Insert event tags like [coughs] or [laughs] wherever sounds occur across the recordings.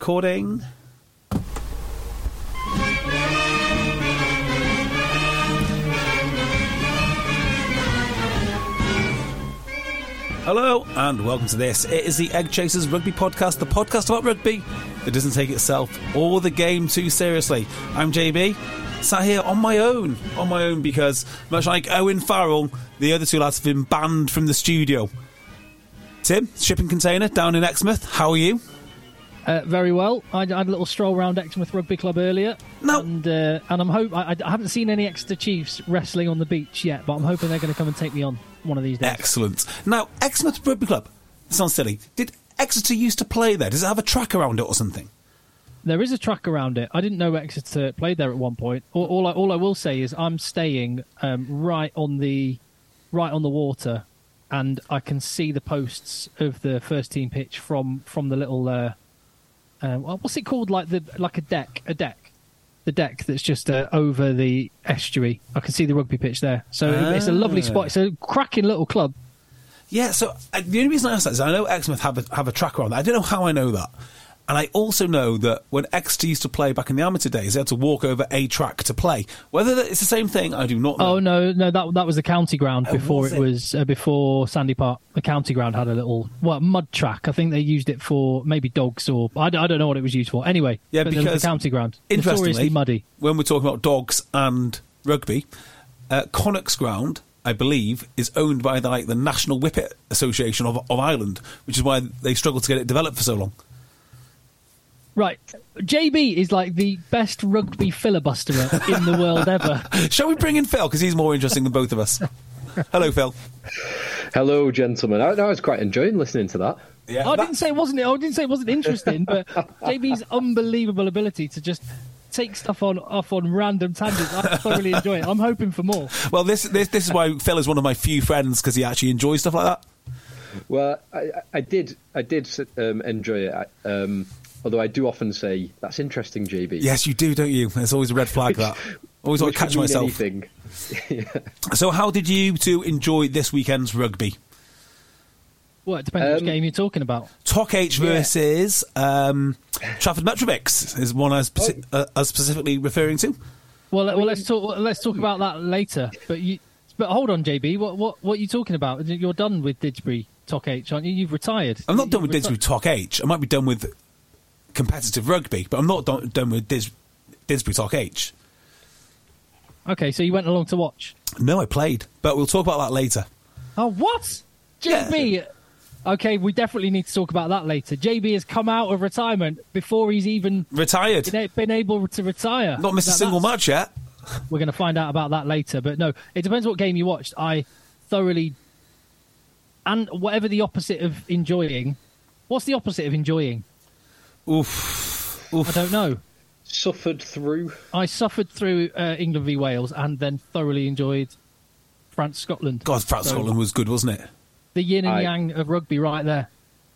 Recording. Hello and welcome to this. It is the Egg Chasers Rugby Podcast, the podcast about rugby that doesn't take itself or the game too seriously. I'm JB, sat here on my own, on my own because much like Owen Farrell, the other two lads have been banned from the studio. Tim, shipping container down in Exmouth, how are you? Uh, very well. I, I had a little stroll around Exmouth Rugby Club earlier. No. And, uh, and I'm hope I, I haven't seen any Exeter Chiefs wrestling on the beach yet, but I'm hoping they're going to come and take me on one of these days. Excellent. Now, Exmouth Rugby Club. Sounds silly. Did Exeter used to play there? Does it have a track around it or something? There is a track around it. I didn't know Exeter played there at one point. All, all, I, all I will say is I'm staying um, right on the right on the water, and I can see the posts of the first team pitch from from the little uh, uh, what's it called? Like the like a deck, a deck, the deck that's just uh, over the estuary. I can see the rugby pitch there. So it's a lovely spot. It's a cracking little club. Yeah, so uh, the only reason I asked that is I know Exmouth have a, have a track around that. I don't know how I know that. And I also know that when Exeter used to play back in the amateur days, they had to walk over a track to play. Whether it's the same thing, I do not know. Oh no, no, that that was the county ground Oh, before was it it? was uh, before Sandy Park. The county ground had a little well mud track. I think they used it for maybe dogs or I don't know what it was used for. Anyway, Yeah, because the county ground Interestingly, notoriously muddy. when we're talking about dogs and rugby, uh, Connacht's Ground, I believe, is owned by the, like the National Whippet Association of, of Ireland, which is why they struggled to get it developed for so long. Right, JB is like the best rugby filibusterer in the world ever. [laughs] Shall we bring in Phil because he's more interesting than both of us? Hello, Phil. Hello, gentlemen. I, I was quite enjoying listening to that. Yeah, I that- didn't say it wasn't. I didn't say it wasn't interesting, but JB's unbelievable ability to just take stuff on off on random tangents. I thoroughly enjoy it. I'm hoping for more. Well, this, this this is why Phil is one of my few friends because he actually enjoys stuff like that. Well, I, I- I did, I did um, enjoy it. I- Um, although I do often say that's interesting, JB. Yes, you do, don't you? There's always a red flag that. Always want to catch myself. Anything. [laughs] So, how did you two enjoy this weekend's rugby? Well, it depends which Um, game you're talking about. Toc H Yeah. versus um, Trafford Metrovics is one I was, speci- uh, I was specifically referring to. Well, let- well, let's talk. Let's talk about that later. But you, but hold on, JB. What what what are you talking about? You're done with Didsbury Toc H, aren't you? You've retired. I'm not done with You've Didsbury reti- Toc H. I might be done with competitive rugby, but I'm not done, done with Dis- Didsbury Toc H. Okay, so you went along to watch. No, I played, but we'll talk about that later. Oh, what? JB. Okay, we definitely need to talk about that later. JB has come out of retirement before he's even Retired. been, able to retire. Not missed a single match yet. We're going to find out about that later. But no, it depends what game you watched. I thoroughly, and whatever the opposite of enjoying. What's the opposite of enjoying? Oof. I don't know. Suffered through. I suffered through uh, England v Wales and then thoroughly enjoyed France Scotland. God, France So, Scotland was good, wasn't it? The yin and I- yang of rugby, right there.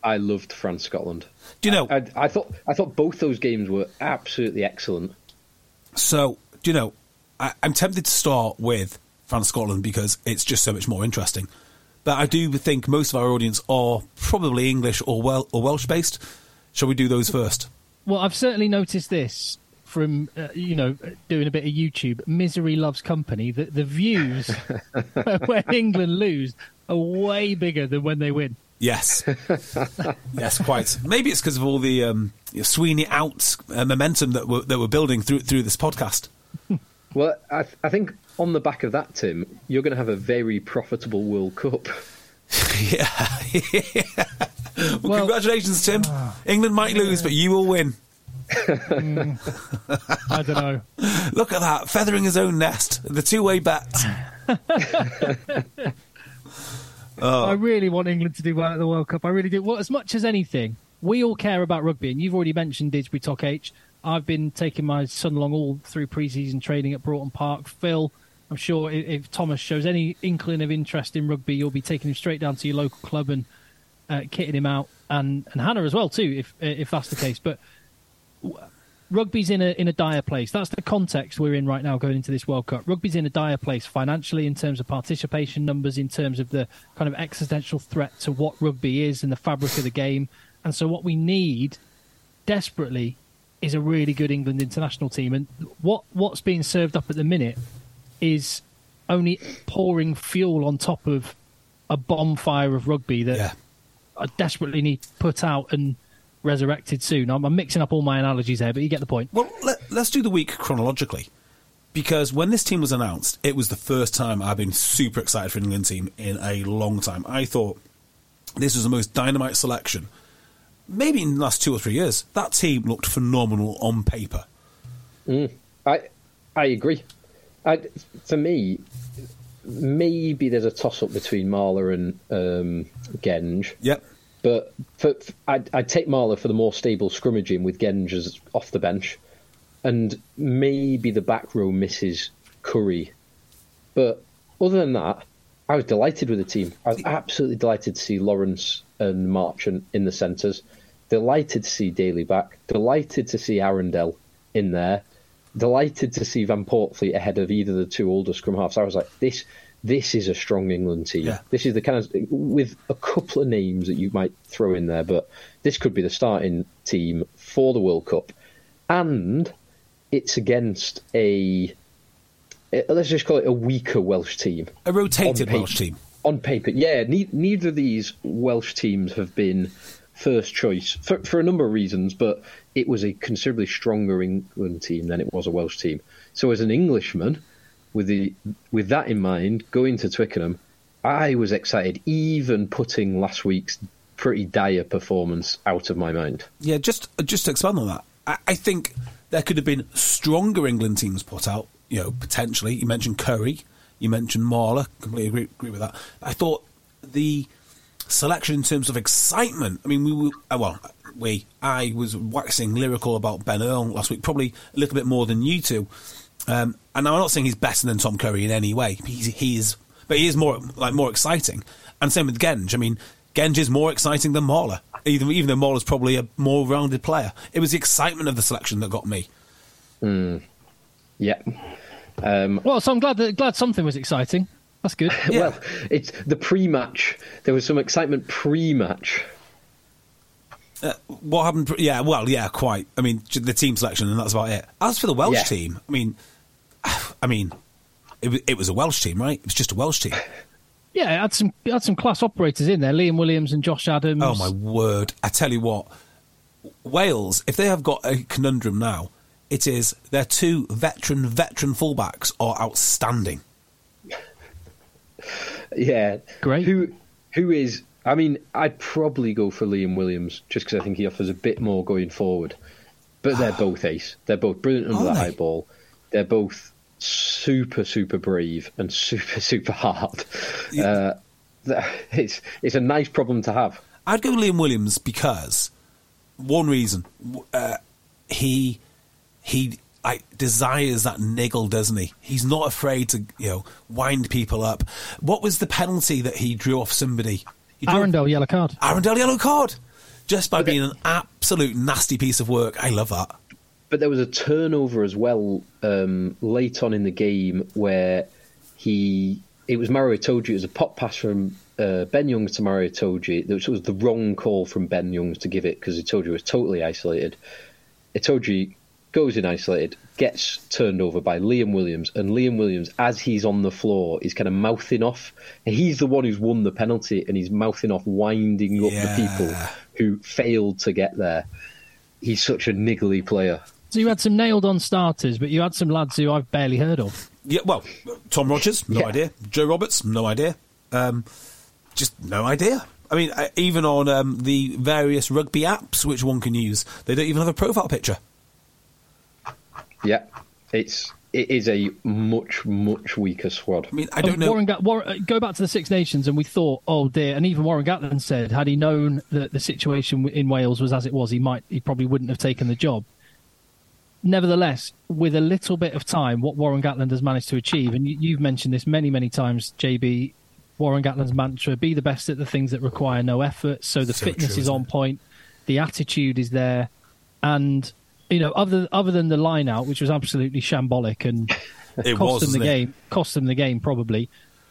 I loved France Scotland. Do you know? I, I thought, I thought both those games were absolutely excellent. So, do you know, I, I'm tempted to start with France Scotland because it's just so much more interesting. But I do think most of our audience are probably English or well or Welsh based. Shall we do those first? Well, I've certainly noticed this from uh, you know doing a bit of YouTube. Misery loves company. The the views [laughs] [laughs] when England lose are way bigger than when they win. Yes, yes, quite. Maybe it's because of all the um, Sweeney out uh, momentum that we're, that we're building through through this podcast. [laughs] Well, I, I think on the back of that, Tim, you're going to have a very profitable World Cup. yeah. Well, well, congratulations, Tim. Uh, England might yeah. lose, but you will win. mm, [laughs] I don't know. [laughs] Look at that, feathering his own nest. The two-way bet. [laughs] oh. I really want England to do well at the World Cup. I really do. Well, as much as anything, we all care about rugby, and you've already mentioned Didsbury Toc H. I've been taking my son along all through pre-season training at Broughton Park. Phil, I'm sure if Thomas shows any inkling of interest in rugby, you'll be taking him straight down to your local club and uh, kitting him out, and and Hannah as well too, if if that's the case. But rugby's in a in a dire place. That's the context we're in right now going into this World Cup. Rugby's in a dire place financially in terms of participation numbers, in terms of the kind of existential threat to what rugby is and the fabric of the game. And so what we need desperately is a really good England international team. And what what's being served up at the minute is only pouring fuel on top of a bonfire of rugby that yeah. I desperately need put out and resurrected soon. I'm, I'm, mixing up all my analogies here, but you get the point. Well, let, let's do the week chronologically. Because when this team was announced, it was the first time I've been super excited for an England team in a long time. I thought this was the most dynamite selection maybe in the last two or three years, that team looked phenomenal on paper. Mm, I I agree. I, for me, maybe there's a toss up between Marler and um, Genge. Yep. But for, for, I'd, I'd, take Marler for the more stable scrummaging with Genge as off the bench, and maybe the back row misses Curry. But other than that, I was delighted with the team. I was absolutely delighted to see Lawrence and Marchant in the centres. Delighted to see Daly back. Delighted to see Arundell in there. Delighted to see Van Poortvliet ahead of either the two older scrum halves. I was like, this this is a strong England team. Yeah. This is the kind of with a couple of names that you might throw in there, but this could be the starting team for the World Cup, and it's against a let's just call it a weaker Welsh team, a rotated Welsh team on paper. Yeah, ne- neither of these Welsh teams have been first choice for, for a number of reasons, but it was a considerably stronger England team than it was a Welsh team. So as an Englishman, with the with that in mind, going to Twickenham, I was excited, even putting last week's pretty dire performance out of my mind. Yeah, just just to expand on that, I, I think there could have been stronger England teams put out. You know, potentially. You mentioned Curry, you mentioned Marler. Completely agree, agree with that. I thought the selection in terms of excitement. I mean, we were, uh, well, we, I was waxing lyrical about Ben Earl last week, probably a little bit more than you two. Um, and I'm not saying he's better than Tom Curry in any way. He's, he is, but he is more like more exciting. And same with Genge. I mean, Genge is more exciting than Marler, even even though Marler's probably a more rounded player. It was the excitement of the selection that got me. Mm. Yeah. Um, well, so I'm glad that glad something was exciting. That's good. Yeah. [laughs] well, it's the pre-match. There was some excitement pre-match. Uh, what happened? Yeah, well, yeah, quite. I mean, the team selection, and that's about it. As for the Welsh yeah. team, I mean, [sighs] I mean, it, it was a Welsh team, right? It was just a Welsh team. Yeah, it had some it had some class operators in there, Liam Williams and Josh Adams. Oh my word! I tell you what, Wales, if they have got a conundrum now, it is their two veteran veteran fullbacks are outstanding. Yeah, great. Who who is? I mean, I'd probably go for Liam Williams just because I think he offers a bit more going forward. But they're [sighs] both ace. They're both brilliant under the high ball. They're both super super brave and [laughs] super super hard. Yeah. Uh, [laughs] it's it's a nice problem to have. I'd go Liam Williams because one reason uh, he he like desires that niggle, doesn't he? He's not afraid to, you know, wind people up. What was the penalty that he drew off somebody? Arundell yellow card. Arundell yellow card, just by but being an absolute nasty piece of work. I love that. But there was a turnover as well um, late on in the game where he it was Maro Itoje. It was a pop pass from uh, Ben Youngs to Maro Itoje. Which was the wrong call from Ben Youngs to give it because Itoje was totally isolated. Itoje goes in isolated, gets turned over by Liam Williams, and Liam Williams, as he's on the floor, is kind of mouthing off. And he's the one who's won the penalty, and he's mouthing off, winding up Yeah. the people who failed to get there. He's such a niggly player. So you had some nailed on starters, but you had some lads who I've barely heard of. Yeah, well, Tom Rogers, no Yeah. idea. Joe Roberts, no idea. Um, just no idea. I mean, uh, even on um, the various rugby apps which one can use, they don't even have a profile picture. Yeah, it's it is a much much weaker squad. I mean, I don't Um, know. Warren, Gat- Warren, uh, go back to the Six Nations, and we thought, oh dear. And even Warren Gatland said, had he known that the situation in Wales was as it was, he might, he probably wouldn't have taken the job. Nevertheless, with a little bit of time, what Warren Gatland has managed to achieve, and you, you've mentioned this many, many times, JB. Warren Gatland's mantra: be the best at the things that require no effort. So the So fitness true, is on it? point, the attitude is there, and you know, other other than the line out, which was absolutely shambolic and [laughs] it cost was them the it? game. Cost them the game probably.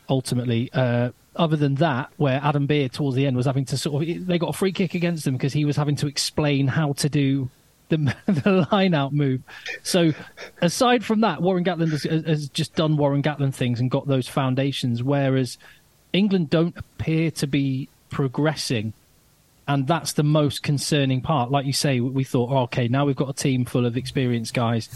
Ultimately, uh, other than that, where Adam Beard towards the end was having to sort of, they got a free kick against him because he was having to explain how to do the, [laughs] the line out move. So, aside from that, Warren Gatland has, has just done Warren Gatland things and got those foundations. Whereas England don't appear to be progressing and that's the most concerning part. Like you say, we thought, oh, okay, now we've got a team full of experienced guys,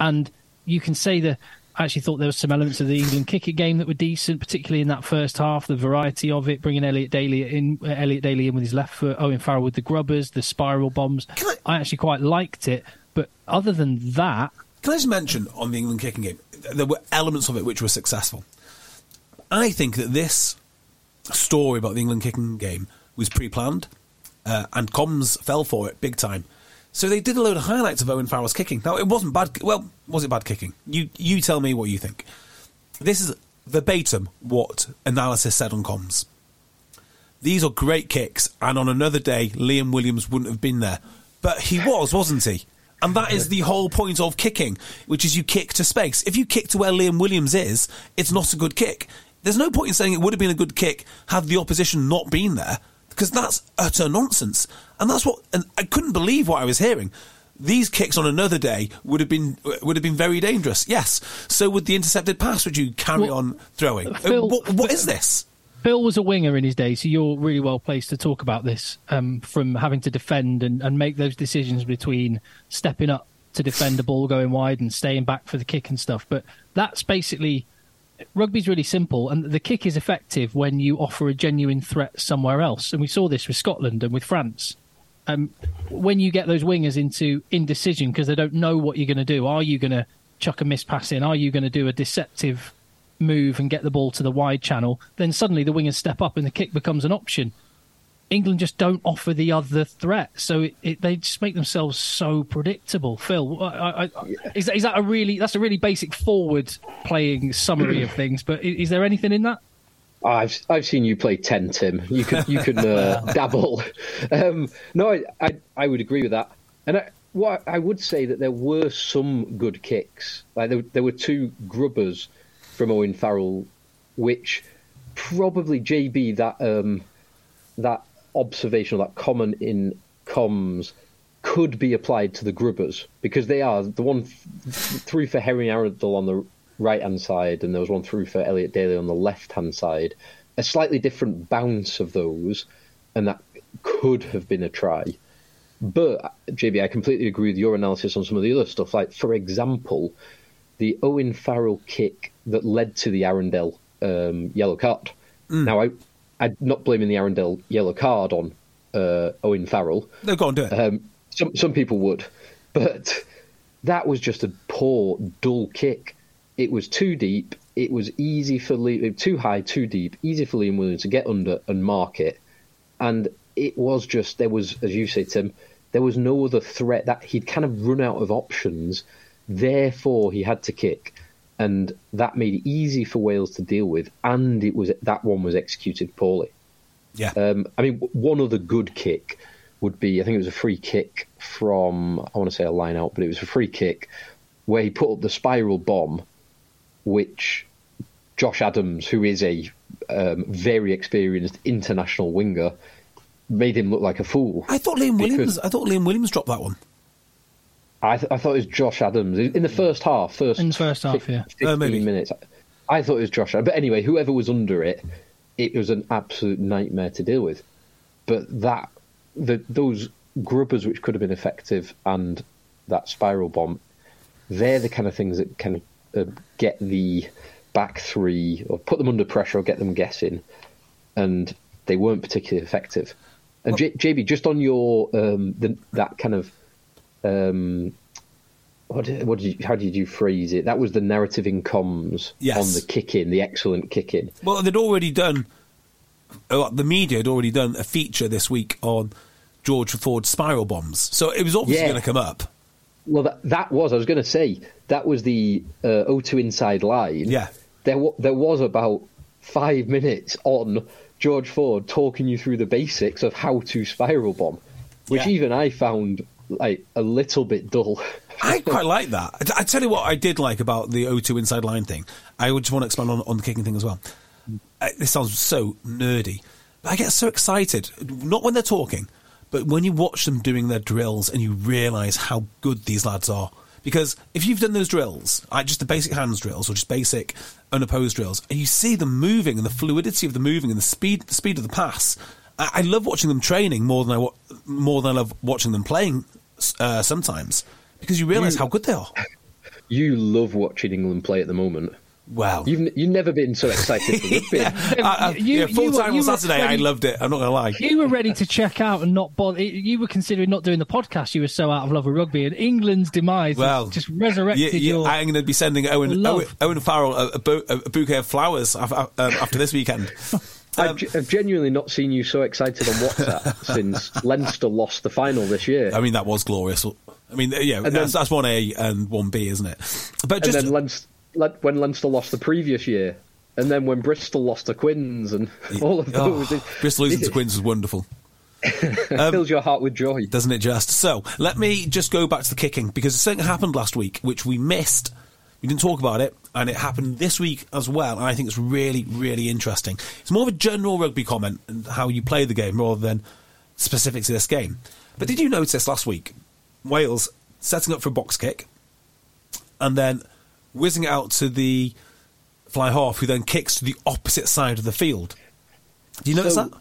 and you can say that. I actually thought there was some elements of the England kicket game that were decent, particularly in that first half. The variety of it, bringing Elliot Daly in, uh, Elliot Daly in with his left foot, Owen Farrell with the grubbers, the spiral bombs. I- I actually quite liked it, but other than that, Can I just mention on the England kicking game, there were elements of it which were successful. I think that this story about the England kicking game was pre-planned, uh, and comms fell for it big time. So they did a load of highlights of Owen Farrell's kicking. Now it wasn't bad. Well, was it bad kicking? You you tell me what you think. This is verbatim what analysis said on comms. These are great kicks, and on another day, Liam Williams wouldn't have been there. But he was, wasn't he? And that is the whole point of kicking, which is you kick to space. If you kick to where Liam Williams is, it's not a good kick. There's no point in saying it would have been a good kick had the opposition not been there, because that's utter nonsense. And that's what, and I couldn't believe what I was hearing. These kicks on another day would have been would have been very dangerous. Yes, so would the intercepted pass, which you carry Well, on throwing. Uh, Phil- what, what is this? Phil was a winger in his day, so you're really well placed to talk about this um, from having to defend and, and make those decisions between stepping up to defend the ball going wide and staying back for the kick and stuff. But that's basically rugby's really simple, and the kick is effective when you offer a genuine threat somewhere else. And we saw this with Scotland and with France. Um, when you get those wingers into indecision because they don't know what you're going to do, are you going to chuck a miss pass in? Are you going to do a deceptive move and get the ball to the wide channel? Then suddenly the wingers step up and the kick becomes an option. England just don't offer the other threat, so it, it, they just make themselves so predictable. Phil, I, I, I, is, that, is that a really that's a really basic forward playing summary of things? But is, is there anything in that? I've I've seen you play ten, Tim. You can you can uh, [laughs] dabble. Um, no, I, I I would agree with that. And I, what I would say that there were some good kicks. Like there, there were two grubbers from Owen Farrell, which probably JB that um, that observation or that comment in comms could be applied to the grubbers because they are the one th- through for Henry Arundell on the right hand side and there was one through for Elliot Daly on the left hand side. A slightly different bounce of those, and that could have been a try. But JB, I completely agree with your analysis on some of the other stuff. Like, for example, the Owen Farrell kick that led to the Arundell um, yellow card. Now, I, I'm not blaming the Arundell yellow card on uh, Owen Farrell. No, go on, do it. Um, some some people would, but that was just a poor, dull kick. It was too deep. It was easy for Liam, too high, too deep. Easy for Liam Williams to get under and mark it, and it was just there was, as you say, Tim, there was no other threat that he'd kind of run out of options. Therefore, he had to kick, and that made it easy for Wales to deal with. And it was that one was executed poorly. yeah. Um, I mean, one other good kick would be I think it was a free kick from I want to say a line out, but it was a free kick where he put up the spiral bomb, which Josh Adams, who is a um, very experienced international winger, made him look like a fool. I thought Liam Williams. I thought Liam Williams dropped that one. I, th- I thought it was Josh Adams in the first half. First In the first half, fif- yeah. fifteen Uh, minutes. I thought it was Josh. Adams. But anyway, whoever was under it, it was an absolute nightmare to deal with. But that the those grubbers which could have been effective and that spiral bomb, they're the kind of things that can uh, get the back three or put them under pressure or get them guessing, and they weren't particularly effective. And J- JB, just on your um, the, that kind of um, what what did you, how did you phrase it? That was the narrative in comms Yes. on the kick in, the excellent kick in. Well, they'd already done. uh, The media had already done a feature this week on George Ford's spiral bombs, so it was obviously Yeah. going to come up. Well, that, that was I was going to say that was the uh, O2 inside line. Yeah. there wa- there was about five minutes on George Ford talking you through the basics of how to spiral bomb, which Yeah. even I found like a little bit dull. I [laughs] quite like that. I, I tell you what, I did like about the O2 inside line thing. I would just want to expand on, on the kicking thing as well. Uh, this sounds so nerdy, but I get so excited. Not when they're talking, but when you watch them doing their drills and you realise how good these lads are. Because if you've done those drills, like just the basic hands drills or just basic unopposed drills, and you see them moving and the fluidity of the moving and the speed, the speed of the pass, I, I love watching them training more than I wa- more than I love watching them playing uh, sometimes because you realise how good they are. [laughs] you love watching England play at the moment. Wow. You've you've never been so excited for rugby. [laughs] I, I, You- yeah, full time on Saturday. I loved it. I'm not going to lie. You were ready to check out and not bother. You were considering not doing the podcast. You were so out of love with rugby, and England's demise Well, just resurrected You- you- your. I'm going to be sending Owen. Owen, Owen Farrell a, a, a bouquet of flowers um, after this weekend. [laughs] I've, ge- I've genuinely not seen you so excited on WhatsApp [laughs] since Leinster lost the final this year. I mean, that was glorious. I mean, yeah, then- that's, that's 1A and 1B, isn't it? But and just. then Leinster, Le- when Leinster lost the previous year, and then when Bristol lost to Quins, and [laughs] all of Oh, those, it, Bristol losing to Quins was wonderful. [laughs] Um, fills your heart with joy. doesn't it just? So let me just go back to the kicking because something happened last week which we missed. We didn't talk about it, and it happened this week as well. And I think it's really, really interesting. It's more of a general rugby comment and how you play the game rather than specific to this game. But did you notice last week Wales setting up for a box kick and then whizzing out to the fly half, who then kicks to the opposite side of the field? Do you notice So- that?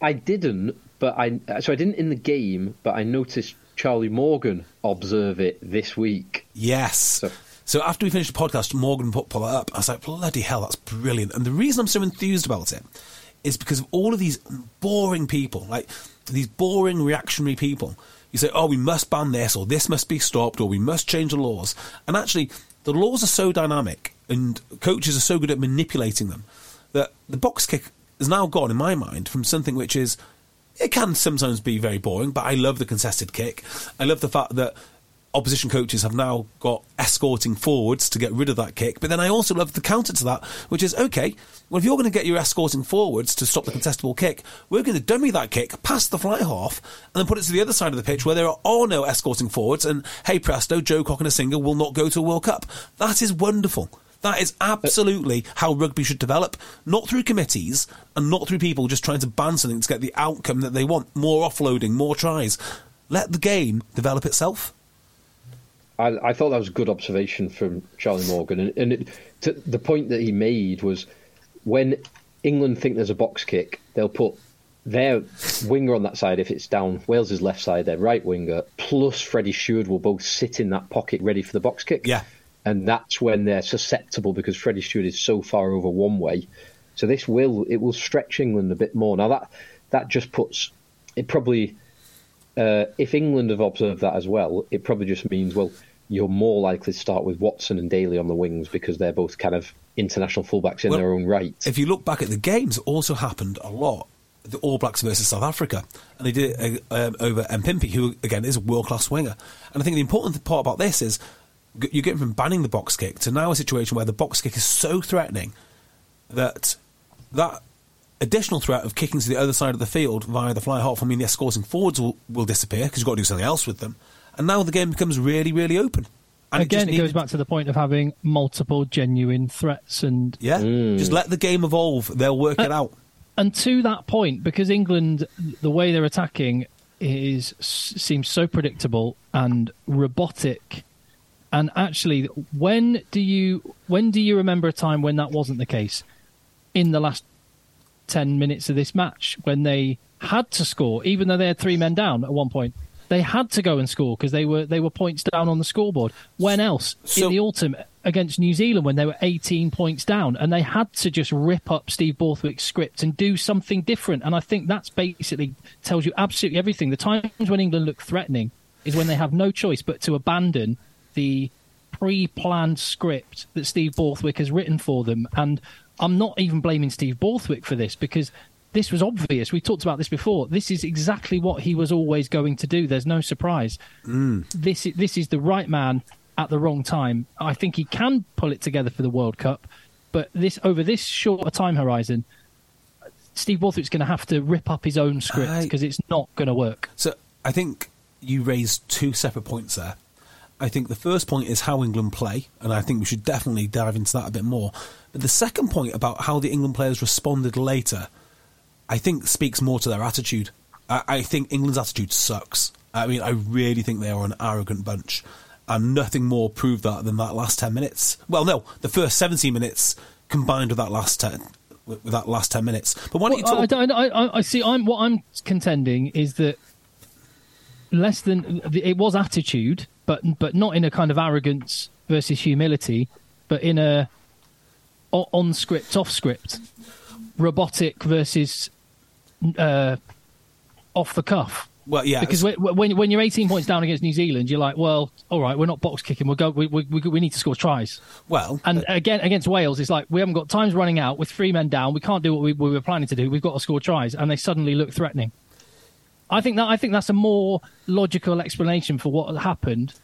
I didn't, but I so I didn't in the game, but I noticed Charlie Morgan observe it this week. Yes. So- So, after we finished the podcast, Morgan put, put that up. I was like, bloody hell, that's brilliant. And the reason I'm so enthused about it is because of all of these boring people, like these boring reactionary people. You say, oh, we must ban this, or this must be stopped, or we must change the laws. And actually, the laws are so dynamic, and coaches are so good at manipulating them, that the box kick has now gone, in my mind, from something which is it can sometimes be very boring, but I love the contested kick. I love the fact that opposition coaches have now got escorting forwards to get rid of that kick. But then I also love the counter to that, which is okay, well, if you're going to get your escorting forwards to stop the contestable kick, we're going to dummy that kick past the fly half and then put it to the other side of the pitch where there are no escorting forwards. And hey, presto, Joe Cokanasiga will not go to a World Cup. That is wonderful. That is absolutely how rugby should develop, not through committees and not through people just trying to ban something to get the outcome that they want. More offloading, more tries. Let the game develop itself. I, I thought that was a good observation from Charlie Morgan, and, and it, to, the point that he made was when England think there's a box kick, they'll put their winger on that side if it's down, Wales's left side, their right winger, plus Freddie Steward will both sit in that pocket ready for the box kick. Yeah. and that's when they're susceptible because Freddie Steward is so far over one way. So this will it will stretch England a bit more. Now that that just puts it probably uh, if England have observed that as well, it probably just means well you're more likely to start with Watson and Daly on the wings because they're both kind of international fullbacks in Well, their own right. If you look back at the games, also happened a lot. The All Blacks versus South Africa, and they did it uh, um, over Mapimpi, who again is a world class winger. And I think the important part about this is you're getting from banning the box kick to now a situation where the box kick is so threatening that that additional threat of kicking to the other side of the field via the fly half, I mean, the escorting forwards will, will disappear because you've got to do something else with them. And now the game becomes really, really open. And Again, just it goes back to the point of having multiple genuine threats and Yeah, mm. just let the game evolve. They'll work it out. and to that point, because England, the way they're attacking, is seems so predictable and robotic. And actually, when do you when do you remember a time when that wasn't the case? In the last ten minutes of this match, when they had to score, even though they had three men down at one point, they had to go and score because they were they were points down on the scoreboard. When else So- in the autumn against New Zealand when they were 18 points down and they had to just rip up Steve Borthwick's script and do something different. And I think that's basically tells you absolutely everything. The times when England look threatening is when they have no choice but to abandon the pre-planned script that Steve Borthwick has written for them. And I'm not even blaming Steve Borthwick for this because this was obvious. We talked about this before. This is exactly what he was always going to do. There's no surprise. Hmm. This i- this is the right man at the wrong time. I think he can pull it together for the World Cup, but this over this short a time horizon, Steve Borthwick's going to have to rip up his own script because it's not going to work. So I think you raised two separate points there. I think the first point is how England play, and I think we should definitely dive into that a bit more. But the second point about how the England players responded later, I think speaks more to their attitude. I, I think England's attitude sucks. I mean, I really think they are an arrogant bunch, and nothing more proved that than that last ten minutes. Well, no, the first seventeen minutes combined with that last ten, with that last ten minutes. But why don't you Well, I, talk? I, I, I- I see. I'm what I'm contending is that less than it was attitude, but but not in a kind of arrogance versus humility, but in a on script, off script, robotic versus uh, off the cuff. well, yeah, Because when, when when you're 18 points down against New Zealand, you're like, well, all right, we're not box kicking. We'll go. We, we, we we need to score tries. well, And again, against Wales, it's like we haven't got times running out with three men down. We can't do what we, we were planning to do. We've got to score tries, and they suddenly look threatening. I think that I think that's a more logical explanation for what happened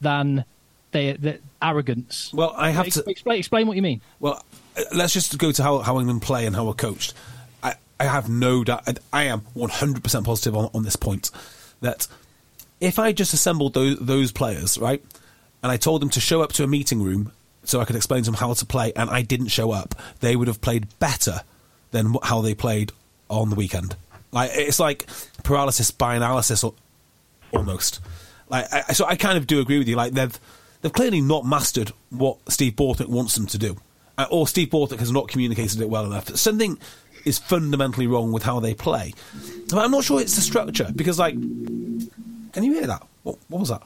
than the, the arrogance. well, I have Ex- to. explain explain what you mean. Well, uh, let's just go to how, how England play and how we're coached. I, I have no doubt, I- I am 100% positive on, on this point, that if I just assembled those, those players, right, and I told them to show up to a meeting room so I could explain to them how to play, and I didn't show up, they would have played better than how they played on the weekend. Like It's like paralysis by analysis al- almost. Like, I, so I kind of do agree with you. Like they've they've clearly not mastered what Steve Borthwick wants them to do, uh, or Steve Borthwick has not communicated it well enough. Something is fundamentally wrong with how they play. But I'm not sure it's the structure because, like, can you hear that? What, what was that?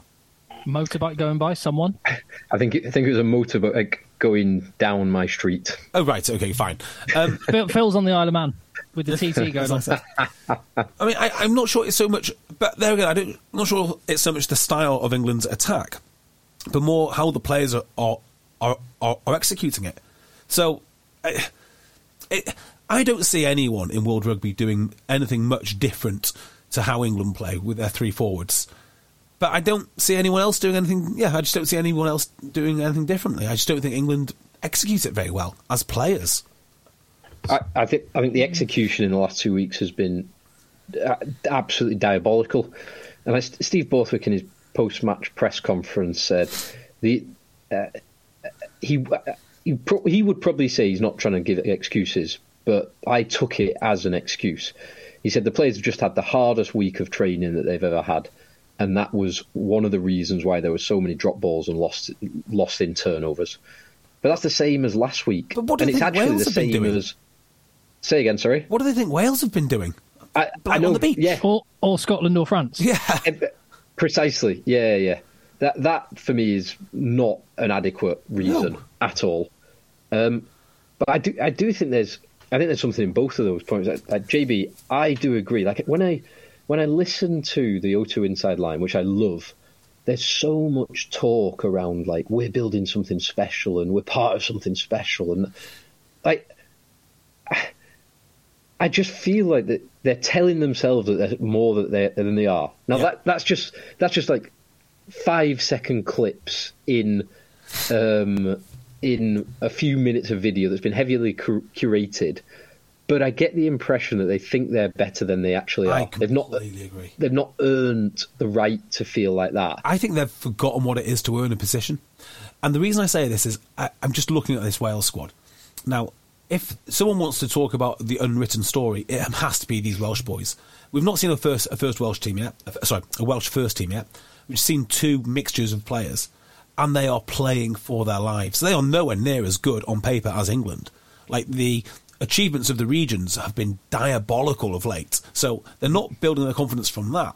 Motorbike going by someone. [laughs] I think it, I think it was a motorbike going down my street. Oh, right. Okay, fine. Um, [laughs] Phil's on the Isle of Man with the TT [laughs] going on. I mean, I, I'm not sure it's so much, but there again, I don't, I'm not sure it's so much the style of England's attack, but more how the players are are are, are, are executing it. So, I, it, I don't see anyone in World Rugby doing anything much different to how England play with their three forwards. But I don't see anyone else doing anything. Yeah, I just don't see anyone else doing anything differently. I just don't think England execute it very well as players. I, I think I think the execution in the last two weeks has been uh, absolutely diabolical. And as Steve Borthwick in his post-match press conference said, the uh, he he, pro- he would probably say he's not trying to give excuses, but I took it as an excuse. He said the players have just had the hardest week of training that they've ever had, and that was one of the reasons why there were so many drop balls and lost lost in turnovers. But that's the same as last week, But what do and it's actually Wales the same as. Say again, sorry. What do they think Wales have been doing? I, I know on the beach. Yeah, Or, or Scotland or France. Yeah. precisely. Yeah, yeah. That that for me is not an adequate reason No. at all. Um, but I do I do think there's I think there's something in both of those points. Like, like, JB, I do agree. Like when I when I listen to the O2 Inside Line, which I love, there's so much talk around like we're building something special and we're part of something special and like I just feel like that they're telling themselves that they're more that they than they are. Now Yeah. that that's just that's just like five second clips in um, in a few minutes of video that's been heavily cur- curated. But I get the impression that they think they're better than they actually are. They've not agree. they've not earned the right to feel like that. I think they've forgotten what it is to earn a position. And the reason I say this is I, I'm just looking at this Wales squad. Now, if someone wants to talk about the unwritten story, it has to be these Welsh boys. We've not seen a first a first Welsh team yet. Uh, sorry, a Welsh first team yet. We've seen two mixtures of players, and they are playing for their lives. They are nowhere near as good on paper as England. Like the achievements of the regions have been diabolical of late, so they're not building their confidence from that.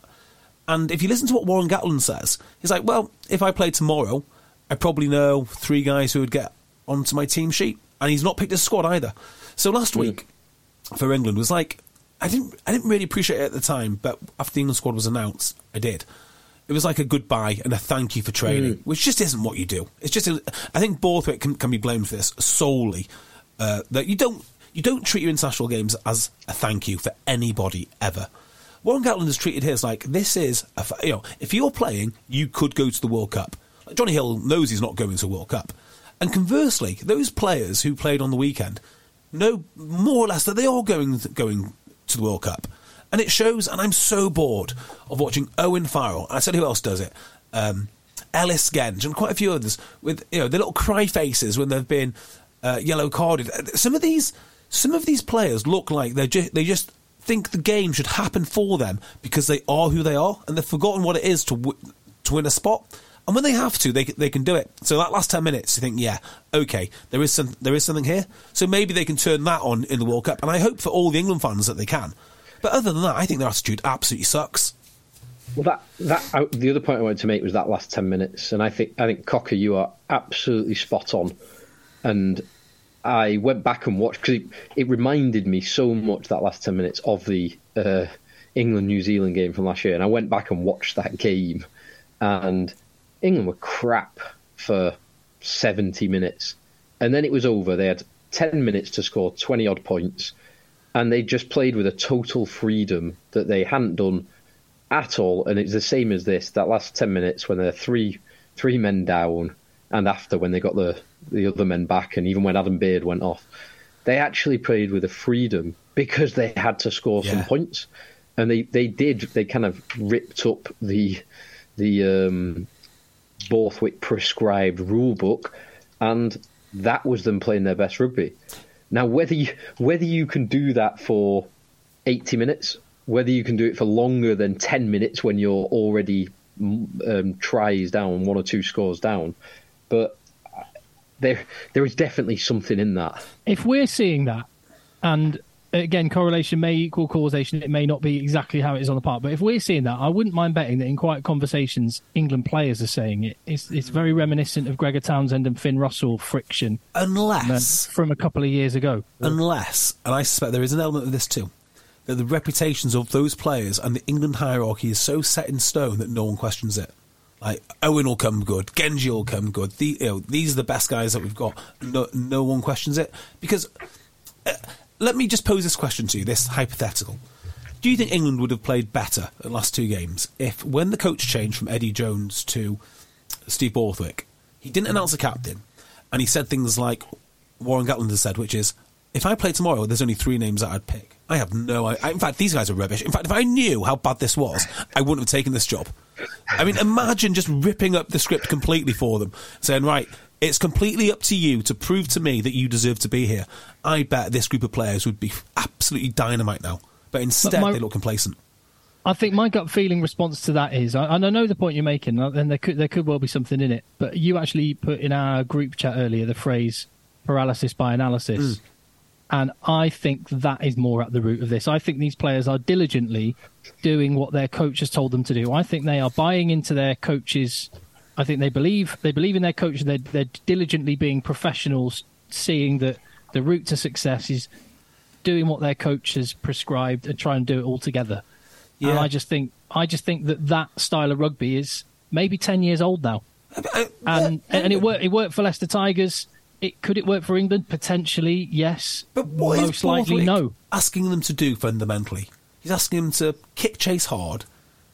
And if you listen to what Warren Gatland says, he's like, "Well, if I play tomorrow, I probably know three guys who would get onto my team sheet." And he's not picked his squad either. So last week for England was like I didn't I didn't really appreciate it at the time, but after the England squad was announced, I did. It was like a goodbye and a thank you for training, mm. which just isn't what you do. It's just I think Borthwick can, can be blamed for this solely uh, that you don't you don't treat your international games as a thank you for anybody ever. Warren Gatland has treated his like this is a, you know if you're playing, you could go to the World Cup. Jonny Hill knows he's not going to the World Cup. And conversely, those players who played on the weekend know more or less that they are going going to the World Cup, and it shows. And I'm so bored of watching Owen Farrell. I said who else does it. Um, Ellis Genge and quite a few others with you know the little cry faces when they've been uh, yellow carded. Some of these some of these players look like they ju- they just think the game should happen for them because they are who they are and they've forgotten what it is to w- to win a spot. And when they have to, they they can do it. So that last ten minutes, you think, yeah, okay, there is some there is something here. So maybe they can turn that on in the World Cup. And I hope for all the England fans that they can. But other than that, I think their attitude absolutely sucks. Well, that that uh, the other point I wanted to make was that last ten minutes, and I think I think Cocker, you are absolutely spot on. And I went back and watched because it, it, reminded me so much that last ten minutes of the uh, England New Zealand game from last year, and I went back and watched that game, and England were crap for 70 minutes. And then it was over. They had 10 minutes to score 20 odd points. And they just played with a total freedom that they hadn't done at all. And it's the same as this that last 10 minutes when they're three, three men down, and after when they got the, the other men back, and even when Adam Beard went off, they actually played with a freedom because they had to score yeah. some points. And they, they did, they kind of ripped up the the um, Borthwick prescribed rule book, and that was them playing their best rugby. Now, whether you, whether you can do that for 80 minutes, whether you can do it for longer than 10 minutes when you're already um, tries down, one or two scores down, but there there is definitely something in that. If we're seeing that, and again, correlation may equal causation. It may not be exactly how it is on the part, but if we're seeing that, I wouldn't mind betting that in quiet conversations, England players are saying it. It's, it's very reminiscent of Gregor Townsend and Finn Russell friction. Unless. From a couple of years ago. Unless, and I suspect there is an element of this too, that the reputations of those players and the England hierarchy is so set in stone that no one questions it. Like Owen will come good, Genge will come good. The, you know, these are the best guys that we've got. No, no one questions it because uh, let me just pose this question to you, this hypothetical. Do you think England would have played better the last two games if, when the coach changed from Eddie Jones to Steve Borthwick, he didn't announce a captain, and he said things like Warren Gatland has said, which is, if I play tomorrow, there's only three names that I'd pick. I have no idea. In fact, these guys are rubbish. In fact, if I knew how bad this was, I wouldn't have taken this job. I mean, imagine just ripping up the script completely for them, saying, right, it's completely up to you to prove to me that you deserve to be here. I bet this group of players would be absolutely dynamite now, but instead but my, they look complacent. I think my gut feeling response to that is, and I know the point you're making, uh, and there could there could well be something in it. But you actually put in our group chat earlier the phrase paralysis by analysis. Mm. And I think that is more at the root of this. I think these players are diligently doing what their coach has told them to do. I think they are buying into their coach's I think they believe they believe in their coach. They're, they're diligently being professionals, seeing that the route to success is doing what their coach has prescribed and try and do it all together. Yeah. And I just think I just think that that style of rugby is maybe ten years old now, and and it worked. It worked for Leicester Tigers. It could it work for England potentially? Yes, but what most likely no. Asking them to do fundamentally, he's asking them to kick chase hard.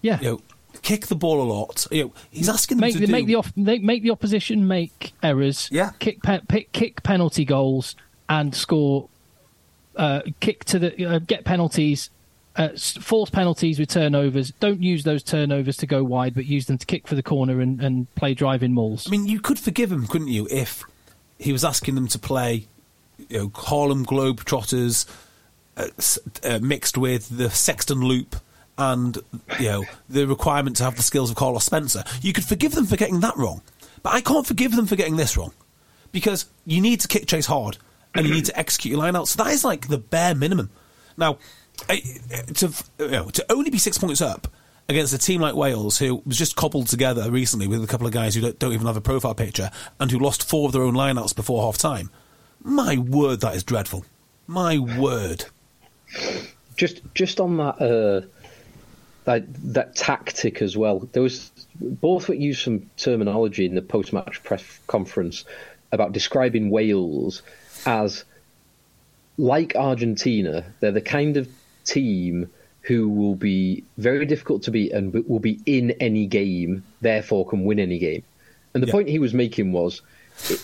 Yeah, you know, kick the ball a lot. You know, he's asking them make, to the, do... make the off, make the opposition make errors. Yeah, kick pe- pick, kick penalty goals and score. Uh, kick to the uh, get penalties, uh, force penalties with turnovers. Don't use those turnovers to go wide, but use them to kick for the corner and, and play driving mauls. I mean, you could forgive him, couldn't you, if he was asking them to play you know, Harlem Globetrotters uh, uh, mixed with the Sexton Loop and you know the requirement to have the skills of Carlos Spencer. You could forgive them for getting that wrong, but I can't forgive them for getting this wrong because you need to kick chase hard and you need to execute your line out. So that is like the bare minimum. Now, to you know, to only be six points up against a team like Wales, who was just cobbled together recently with a couple of guys who don't, don't even have a profile picture and who lost four of their own lineouts before half time. My word, that is dreadful. My word. just just on that uh, that that tactic as well. There was Borthwick used some terminology in the post match press conference about describing Wales as like Argentina. They're the kind of team who will be very difficult to beat and will be in any game, therefore can win any game. And the Yeah. point he was making was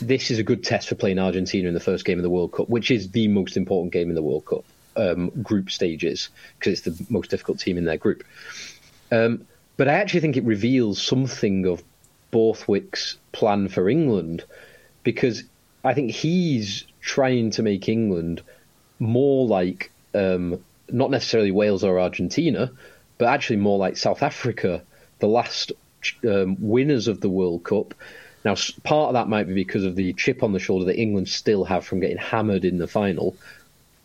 this is a good test for playing Argentina in the first game of the World Cup, which is the most important game in the World Cup um, group stages because it's the most difficult team in their group. Um, but I actually think it reveals something of Borthwick's plan for England because I think he's trying to make England more like um, not necessarily Wales or Argentina, but actually more like South Africa, the last um, winners of the World Cup. Now, part of that might be because of the chip on the shoulder that England still have from getting hammered in the final.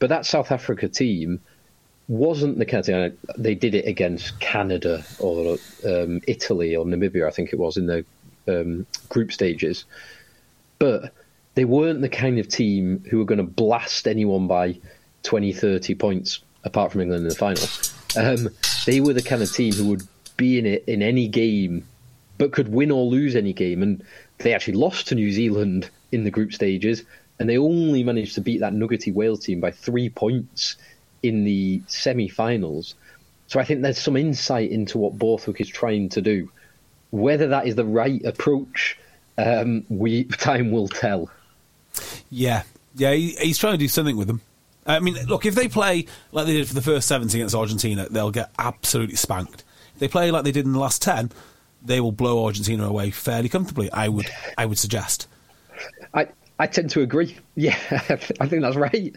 But that South Africa team wasn't the kind of. They did it against Canada or um, Italy or Namibia, I think it was, in the um, group stages. But they weren't the kind of team who were going to blast anyone by 20, 30 points, apart from England in the final. Um, they were the kind of team who would be in it in any game, but could win or lose any game. And they actually lost to New Zealand in the group stages, and they only managed to beat that nuggety Wales team by three points in the semi-finals. So I think there's some insight into what Borthwick is trying to do. Whether that is the right approach, um, we [laughs] time will tell. Yeah, yeah, he, he's trying to do something with them. I mean, look, if they play like they did for the first 70 against Argentina, they'll get absolutely spanked. If they play like they did in the last 10, they will blow Argentina away fairly comfortably, I would I would suggest. I I tend to agree. [laughs] Yeah, I think that's right.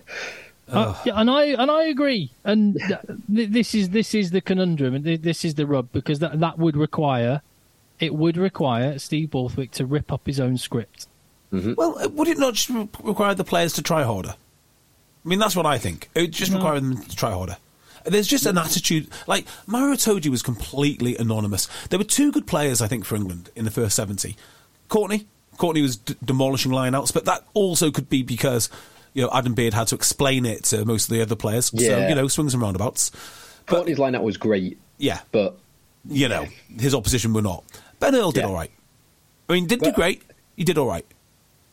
Uh, yeah, and I and I agree. And th- th- this is this is the conundrum, and th- this is the rub because that that would require it would require Steve Borthwick to rip up his own script. Well, uh, would it not just require the players to try harder? I mean, that's what I think. It would just require them to try harder. There's just an attitude. Like, Maro Itoje was completely anonymous. There were two good players, I think, for England in the first 70. Courtney. Courtney was d- demolishing lineouts, but that also could be because, you know, Adam Beard had to explain it to most of the other players. So, you know, swings and roundabouts. But, Courtney's lineout was great, Yeah. but You know, his opposition were not. Ben Earl did Yeah. all right. I mean, didn't do great. He did all right.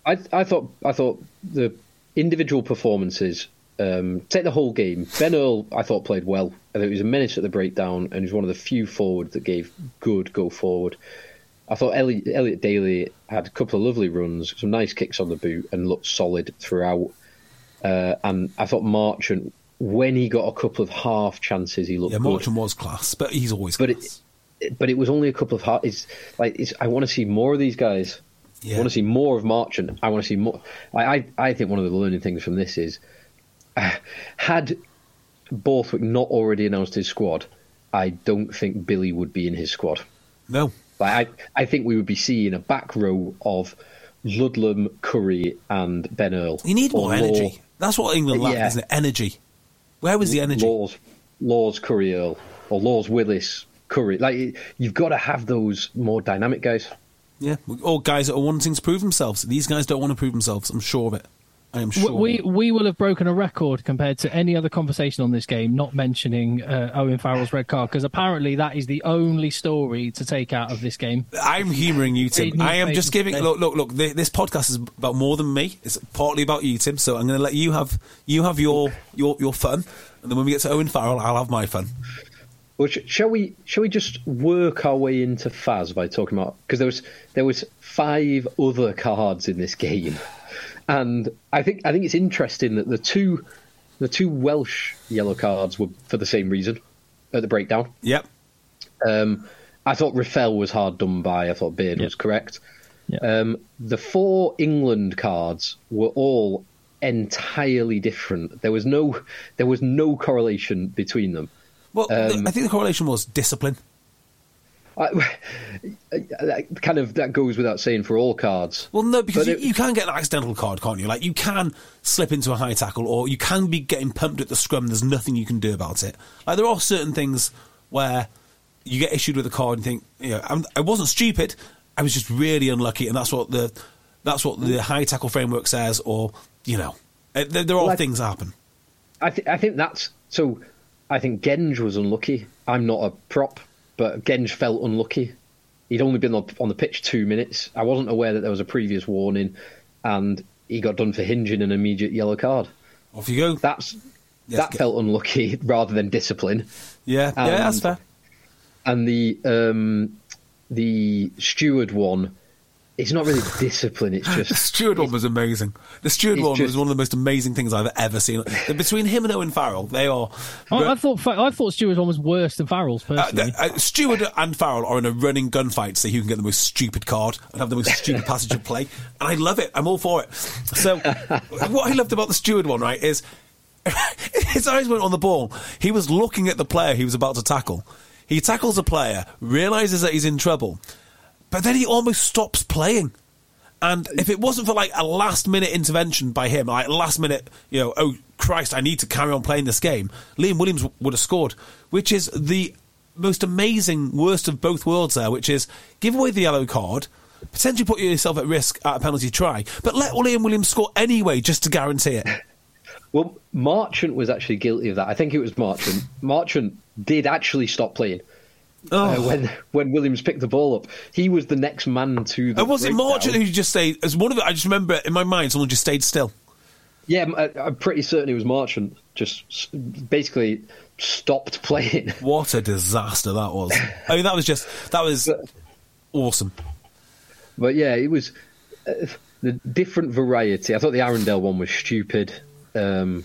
I I thought I thought the individual performances um, take the whole game. Ben Earl I thought played well. I think he was a menace at the breakdown and he was one of the few forwards that gave good go forward. I thought Elliot, Elliot Daly had a couple of lovely runs, some nice kicks on the boot, and looked solid throughout. Uh, and I thought Marchant, when he got a couple of half chances, he looked Yeah, good. Was class, but he's always But class. it, but it was only a couple of half. It's like it's, I want to see more of these guys. Yeah. I want to see more of Marchant. I want to see more. I, I, I think one of the learning things from this is, uh, [sighs] had Borthwick not already announced his squad, I don't think Billy would be in his squad. no. Like I, I think we would be seeing a back row of Ludlam, Curry, and Ben Earl. You need Or more Law- energy. That's what England lacked, Yeah. isn't it? Energy. Where was the energy? Lawes, Lawes, Curry, Earl, or Lawes, Willis, Curry. Like you've got to have those more dynamic guys. Yeah, all guys that are wanting to prove themselves. These guys don't want to prove themselves. I'm sure of it. I am sure. We we will have broken a record compared to any other conversation on this game, not mentioning uh, Owen Farrell's red card because apparently that is the only story to take out of this game. I'm humouring you, Tim. I am just giving. Look, look, look. This podcast is about more than me. It's partly about you, Tim. So I'm going to let you have you have your your your fun, and then when we get to Owen Farrell, I'll have my fun. Well, sh- shall we? Shall we just work our way into Faz by talking about because there was there was five other cards in this game, and I think I think it's interesting that the two the two Welsh yellow cards were for the same reason at the breakdown. Yep. Um, I thought Rafael was hard done by. I thought Beard Yeah. was correct. Yeah. Um, the four England cards were all entirely different. There was no there was no correlation between them. Well, Um, I think the correlation was discipline. I, [laughs] that kind of that goes without saying for all cards. Well, no, because you, it- you can get an accidental card, can't you? Like you can slip into a high tackle, or you can be getting pumped at the scrum. There's nothing you can do about it. Like there are certain things where you get issued with a card and think, you know, I'm, I wasn't stupid. I was just really unlucky, and that's what the that's what the high tackle framework says. Or you know, eh, there, there are Well, things that happen. I, th- I think that's so. I think Genge was unlucky. I'm not a prop, but Genge felt unlucky. He'd only been on the pitch two minutes. I wasn't aware that there was a previous warning, and he got done for hinging an immediate yellow card. Off you go. That's Yes, that get- felt unlucky [laughs] rather than discipline. yeah, yeah, that's and- fair. And the um, the Steward one, it's not really discipline. It's just [laughs] The just Steward one was amazing. The Steward it's one was one of the most amazing things I've ever seen. Between him and Owen Farrell, they are. I, I thought Fa- I thought Steward's one was worse than Farrell's Uh, personally. the- uh, Steward and Farrell are in a running gunfight to see who can get the most stupid card and have the most stupid passage of play, and I love it. I'm all for it. So, [laughs] what I loved about the Steward one, right, is [laughs] his eyes went on the ball. He was looking at the player he was about to tackle. He tackles a player, realizes that he's in trouble, but then he almost stops playing. And if it wasn't for like a last minute intervention by him, like last minute, you know, oh Christ, I need to carry on playing this game, Liam Williams would have scored, which is the most amazing worst of both worlds there, which is give away the yellow card, potentially put yourself at risk at a penalty try, but let Liam Williams score anyway just to guarantee it. [laughs] well, Marchant was actually guilty of that. I think it was Marchant. Marchant did actually stop playing. Oh. Uh, when when Williams picked the ball up, he was the next man to the. And was it. Marchant who just stayed, as one of it, I just remember in my mind, someone just stayed still. Yeah, I'm- I- I'm pretty certain it was Marchant. Just basically stopped [laughs] playing. What a disaster that was. I mean, that was just, that was awesome. But yeah, it was uh, the different variety. I thought the Arundell one was stupid, um,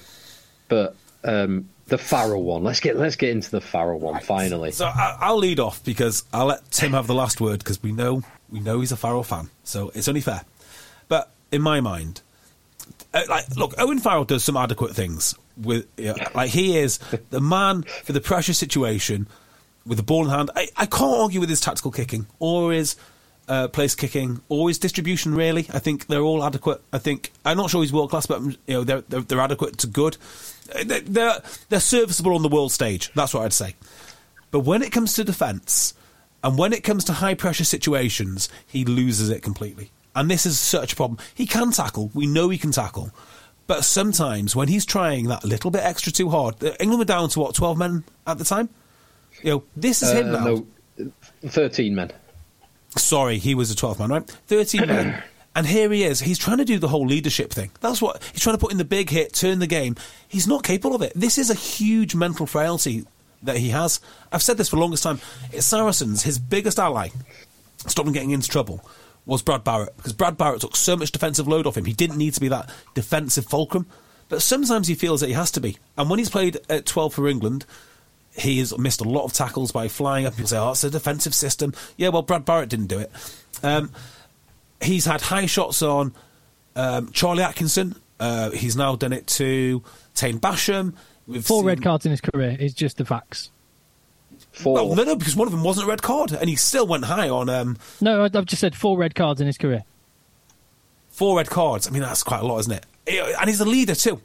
but um, the Farrell one. Let's get let's get into the Farrell one finally. So I, I'll lead off because I'll let Tim have the last word because we know we know he's a Farrell fan, so it's only fair. But in my mind, uh, like look, Owen Farrell does some adequate things with you know, like he is the man for the pressure situation with the ball in hand. I, I can't argue with his tactical kicking or his uh, place kicking or his distribution. Really, I think they're all adequate. I think I'm not sure he's world class, but you know they're, they're they're adequate to good. Uh, They're, they're serviceable on the world stage. That's what I'd say. But when it comes to defence and when it comes to high pressure situations, he loses it completely. And this is such a problem. He can tackle. We know he can tackle. But sometimes when he's trying that little bit extra too hard, uh, England were down to what, 12 men at the time? You know, this is him Uh, now. no, thirteen men. Sorry, he was a 12 man, right? 13 men. [clears throat] And here he is. He's trying to do the whole leadership thing. That's what he's trying to put in the big hit, turn the game. He's not capable of it. This is a huge mental frailty that he has. I've said this for the longest time. It's Saracens, his biggest ally, stopped him getting into trouble, was Brad Barritt. Because Brad Barritt took so much defensive load off him. He didn't need to be that defensive fulcrum. But sometimes he feels that he has to be. And when he's played at 12 for England, he has missed a lot of tackles by flying up. People say, "Oh, it's a defensive system." Yeah, well, Brad Barritt didn't do it. Um, he's had high shots on um, Charlie Atkinson. Uh, he's now done it to Taine Basham. We've Four seen- red cards in his career is just the facts. Four. Well, no, no, because one of them wasn't a red card, and he still went high on um, No, I- I've just said four red cards in his career. four red cards. I mean, that's quite a lot, isn't it? And he's a leader too.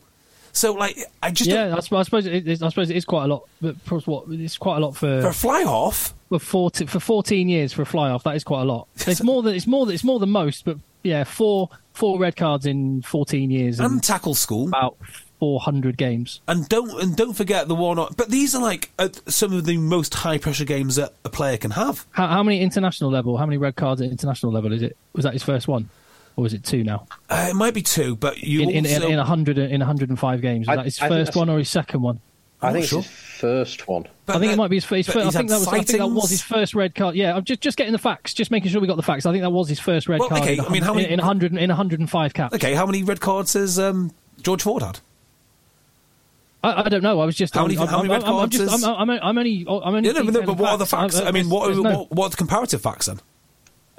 So, like, I just Yeah, I, suppose- I suppose it is, I suppose it is quite a lot. But plus what it's quite a lot for for a fly off. for, 40, for fourteen years for a fly off. That is quite a lot. It's more than it's more than it's more than most. But yeah, four four red cards in fourteen years and and tackle school. about four hundred games. And don't and don't forget the one. on- But these are like uh, some of the most high pressure games that a player can have. How, how many international level? How many red cards at international level is it? Was that his first one, or is it two now? Uh, it might be two, but you In in, also, in, in hundred in hundred and five games. Was I- that his I first one or his second one? I think not it's his first one. but I think that- it might be his first. but I think that was. I think that was his first red card. Yeah, I'm just just getting the facts, just making sure we got the facts. I think that was his first red Well, card. okay, in, I mean, how many- in, in hundred in hundred and five caps? Okay, how many red cards has um, George Ford had? I, I don't know. I was just. How many- I'm, how many I'm, red I'm, I'm cards just. is- I'm, I'm, I'm only. I'm only. Yeah, no, but, no, but what are the facts? I- I mean, what are, no- what, what are the comparative facts then?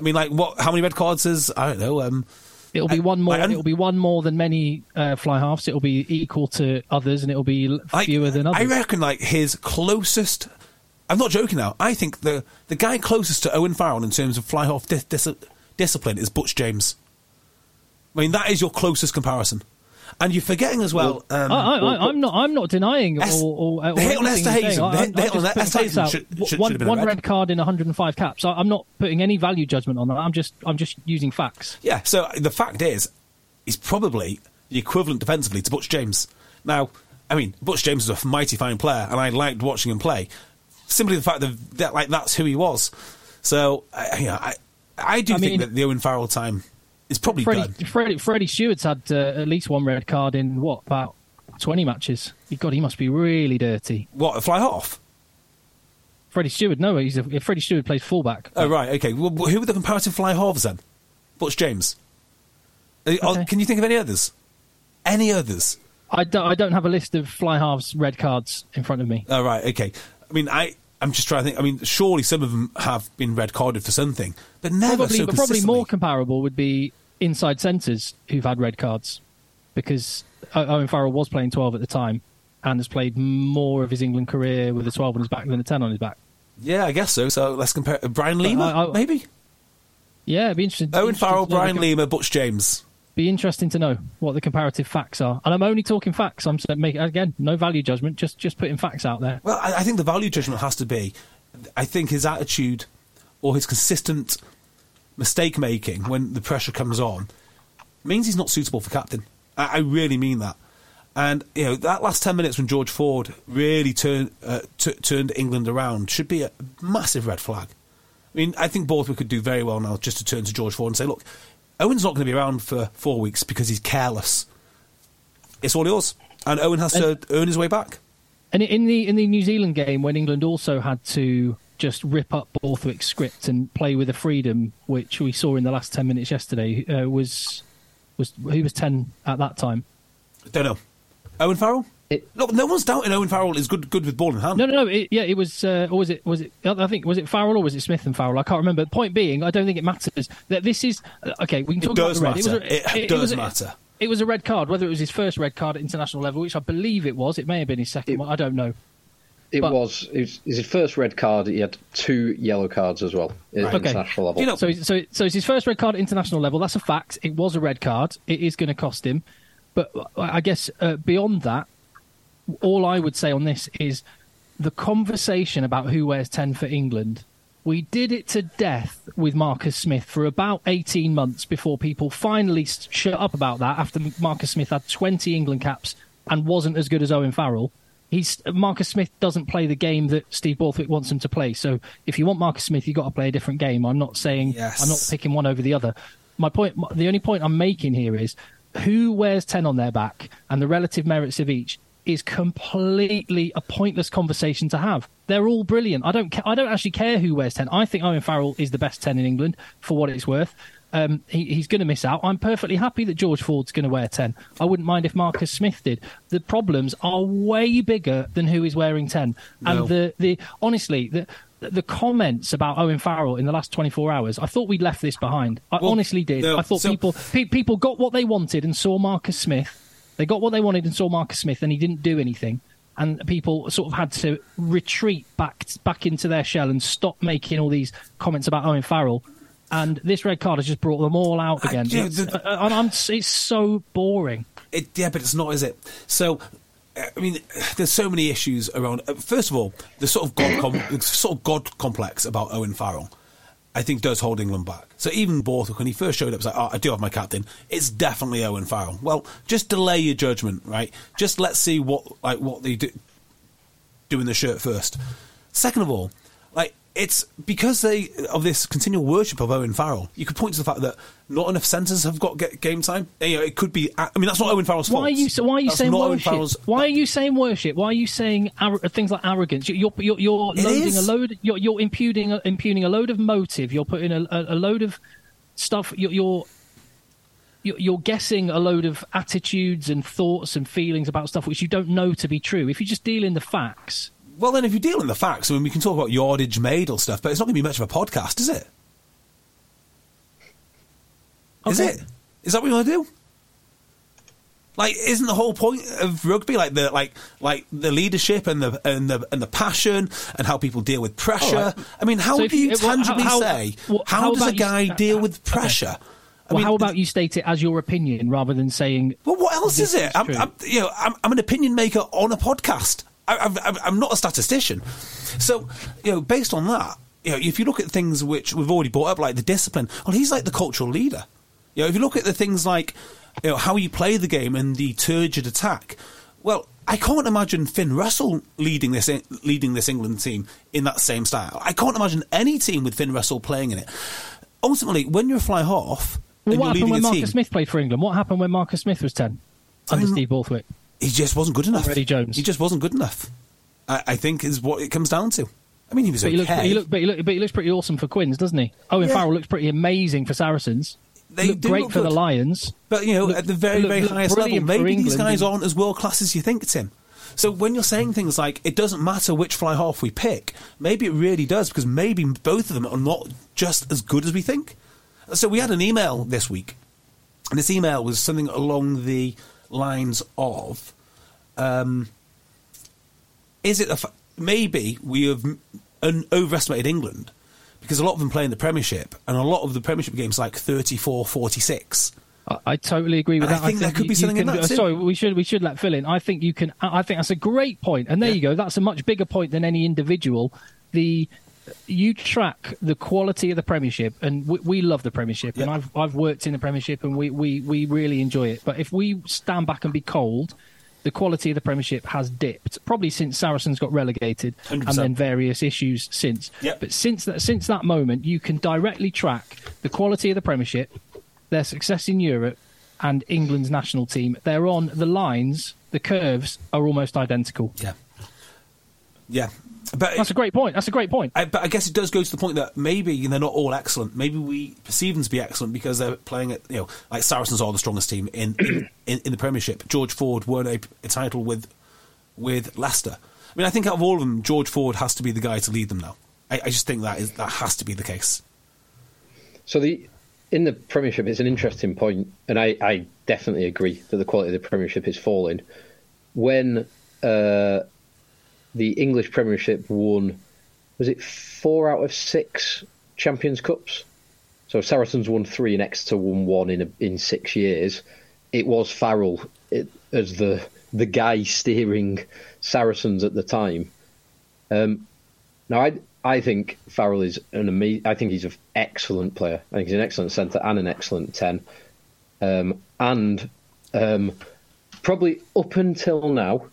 I mean, like, what? How many red cards is? I don't know? Um, It'll be one more. I- it'll be one more than many uh, fly halves. It'll be equal to others, and it'll be l- I- fewer than others. I reckon, like his closest. I'm not joking now. I think the the guy closest to Owen Farrell in terms of fly half dis- dis- discipline is Butch James. I mean, that is your closest comparison, and you're forgetting as well. um, I, I'm not. I'm not denying Es- or, or, or the hit on Esther. Hazen, the hit- the I'm hit on just Esterhuizen should- one have been one red. red card in 105 caps. I, I'm not putting any value judgment on that. I'm just. I'm just using facts. Yeah, so the fact is, he's probably the equivalent defensively to Butch James. Now, I mean, Butch James is a mighty fine player, and I liked watching him play. Simply the fact that, that like that's who he was. So, I, you know, I, I do I think mean- that the Owen Farrell time is probably Freddie. Freddie, Freddie Steward's had uh, at least one red card in what about 20 matches. God, he must be really dirty. What a fly half. Freddie Steward, no, he's a, Freddie Steward plays fullback. Oh right, okay. Well, who were the comparative fly halves then? Butch James. Uh, oh, Okay. Can you think of any others? Any others? I don't, I don't have a list of fly halves red cards in front of me. Oh right, okay. I mean, I. I'm just trying to think. I mean, surely some of them have been red carded for something, but never Probably, so but probably more comparable would be inside centres who've had red cards, because Owen Farrell was playing 12 at the time and has played more of his England career with a 12 on his back than a 10 on his back. Yeah, I guess so. So let's compare uh, Brian Lima, I- I- maybe Yeah, it'd be interesting. Owen interesting Farrell, the Brian com- Lima, Butch James. Be interesting to know what the comparative facts are, and I'm only talking facts. I'm make again no value judgment, just just putting facts out there. Well, I, I think the value judgment has to be. I think his attitude or his consistent mistake making when the pressure comes on means he's not suitable for captain. I, I really mean that. And you know that last ten minutes when George Ford really turned uh, t- turned England around should be a massive red flag. I mean, I think Borthwick could do very well now just to turn to George Ford and say, "Look, Owen's not going to be around for four weeks because he's careless. It's all yours, and Owen has to earn his way back." And in the in the New Zealand game, when England also had to just rip up Borthwick's script and play with a freedom, which we saw in the last ten minutes yesterday, uh, was was he was ten at that time. I Don't know. Owen Farrell? It- Look, no one's doubting Owen Farrell is good good with ball in hand. No, no, no. It, yeah, it was. Uh, or was it? Was it? I think was it Farrell or was it Smith and Farrell? I can't remember. Point being, I don't think it matters. That this is uh, okay. We can It talk does about the red. matter. was a- It does was a- matter. It was a red card. Whether it was his first red card at international level, which I believe it was, it may have been his second It- one. I don't know. It But- was, it was his first red card. He had two yellow cards as well at Okay. international level. You know- So, so, so it's his first red card at international level. That's a fact. It was a red card. It is going to cost him. But I guess uh, beyond that, all I would say on this is the conversation about who wears 10 for England. We did it to death with Marcus Smith for about 18 months before people finally s- shut up about that after Marcus Smith had 20 England caps and wasn't as good as Owen Farrell. He's Marcus Smith doesn't play the game that Steve Borthwick wants him to play. So if you want Marcus Smith, you've got to play a different game. I'm not saying Yes. I'm not picking one over the other. My point, the only point I'm making here is who wears 10 on their back and the relative merits of each is completely a pointless conversation to have. They're all brilliant. I don't ca- I don't actually care who wears 10. I think Owen Farrell is the best 10 in England for what it's worth. Um, he, he's going to miss out. I'm perfectly happy that George Ford's going to wear 10. I wouldn't mind if Marcus Smith did. The problems are way bigger than who is wearing 10. No. And the, the honestly, the the comments about Owen Farrell in the last 24 hours, I thought we'd left this behind. I Well, honestly did. no, I thought so- people pe- people got what they wanted and saw Marcus Smith. They got what they wanted and saw Marcus Smith, and he didn't do anything. And people sort of had to retreat back back into their shell and stop making all these comments about Owen Farrell. And this red card has just brought them all out I- again. yeah, It's, the- uh, and I'm, it's so boring. It, yeah, but it's not, is it? So, uh, I mean, there's so many issues around. uh, First of all, the sort of god, com- sort of god complex about Owen Farrell, I think, does hold England back. So even Borthwick, when he first showed up, was like, "Oh, I do have my captain. It's definitely Owen Farrell." Well, just delay your judgment, right? Just let's see what like what they do, do in the shirt first. Second of all, like it's because they of this continual worship of Owen Farrell. You could point to the fact that not enough centres have got get game time. You uh, know, it could be. Uh, I mean, that's not Owen Farrell's fault. Why are you so- why are you That's saying worship? Why are you saying worship? Why are you saying ar- uh, things like arrogance? You- You're you're, you're loading is. a load. You're, you're impugning a, impugning a load of motive. You're putting a, a, a load of stuff. You're, you're you're you're guessing a load of attitudes and thoughts and feelings about stuff which you don't know to be true. If you just deal in the facts, Well, then, if you deal in the facts, I mean, we can talk about yardage made or stuff, but it's not going to be much of a podcast, is it? Is Okay. it? Is that what you want to do? Like, isn't the whole point of rugby like the like like the leadership and the and the and the passion and how people deal with pressure? Right. I mean, how So do you you- well, tangibly how- say well, how, how does a about you- guy deal with okay. pressure? I mean, how about you state it as your opinion rather than saying? Well, what else is it? is I'm. I'm, you know, I'm, I'm an opinion maker on a podcast. I, I'm not a statistician. So, you know, based on that, you know, if you look at things which we've already brought up, like the discipline, well, he's like the cultural leader. You know, if you look at the things like, you know, how you play the game and the turgid attack, well, I can't imagine Finn Russell leading this leading this England team in that same style. I can't imagine any team with Finn Russell playing in it. Ultimately, when you're a fly half Well, and what you're happened leading when a Marcus team, Smith played for England? What happened when Marcus Smith was ten under Steve Borthwick? He just wasn't good enough. Freddie Jones. He just wasn't good enough. I, I think is what it comes down to. I mean, he was But he, okay. looks, but, he look, but, he look, but he looks pretty awesome for Quins, doesn't he? Owen Yeah. Farrell looks pretty amazing for Saracens. They look great look for the. Lions. But you know, Look- at the very, very highest level, maybe these guys aren't as world class as you think, Tim. So when you're saying things like it doesn't matter which fly half we pick, maybe it really does because maybe both of them are not just as good as we think. So we had an email this week, and this email was something along the lines of, um, "Is it a f- maybe we have un- overestimated England because a lot of them play in the Premiership, and a lot of the Premiership games like 34, 46. I, I totally agree with And I that. think there could you- be something in that uh, too. Sorry, we should we should let Phil in. I think you can. I I think that's a great point, and there Yeah. you go. That's a much bigger point than any individual. The you track the quality of the Premiership, and we, we love the Premiership, and I've I've worked in the Premiership, and we, we, we really enjoy it. But if we stand back and be cold, the quality of the Premiership has dipped, probably since Saracens got relegated, and 100%. then various issues since. Yep. But since that since that moment, you can directly track the quality of the Premiership, their success in Europe, and England's national team. They're on the lines. The curves are almost identical. Yeah, yeah, but That's a great point. That's a great point. I, but I guess it does go to the point that maybe they're not all excellent. Maybe we perceive them to be excellent because they're playing at you know like Saracens are the strongest team in in, [clears throat] in, in the Premiership. George Ford won a, a title with with Leicester. I mean, I think out of all of them, George Ford has to be the guy to lead them now. I, I just think that is that has to be the case. So the in the Premiership, it's an interesting point, and I, I definitely agree that the quality of the Premiership is falling. When uh, the English Premiership won, was it four out of six Champions Cups? So Saracens won three and Exeter won one in a, in six years. It was Farrell it, as the the guy steering Saracens at the time. Um, now, I I think Farrell is an amazing. I think he's an excellent player. I think he's an excellent centre and an excellent ten. Um, and um, probably up until now,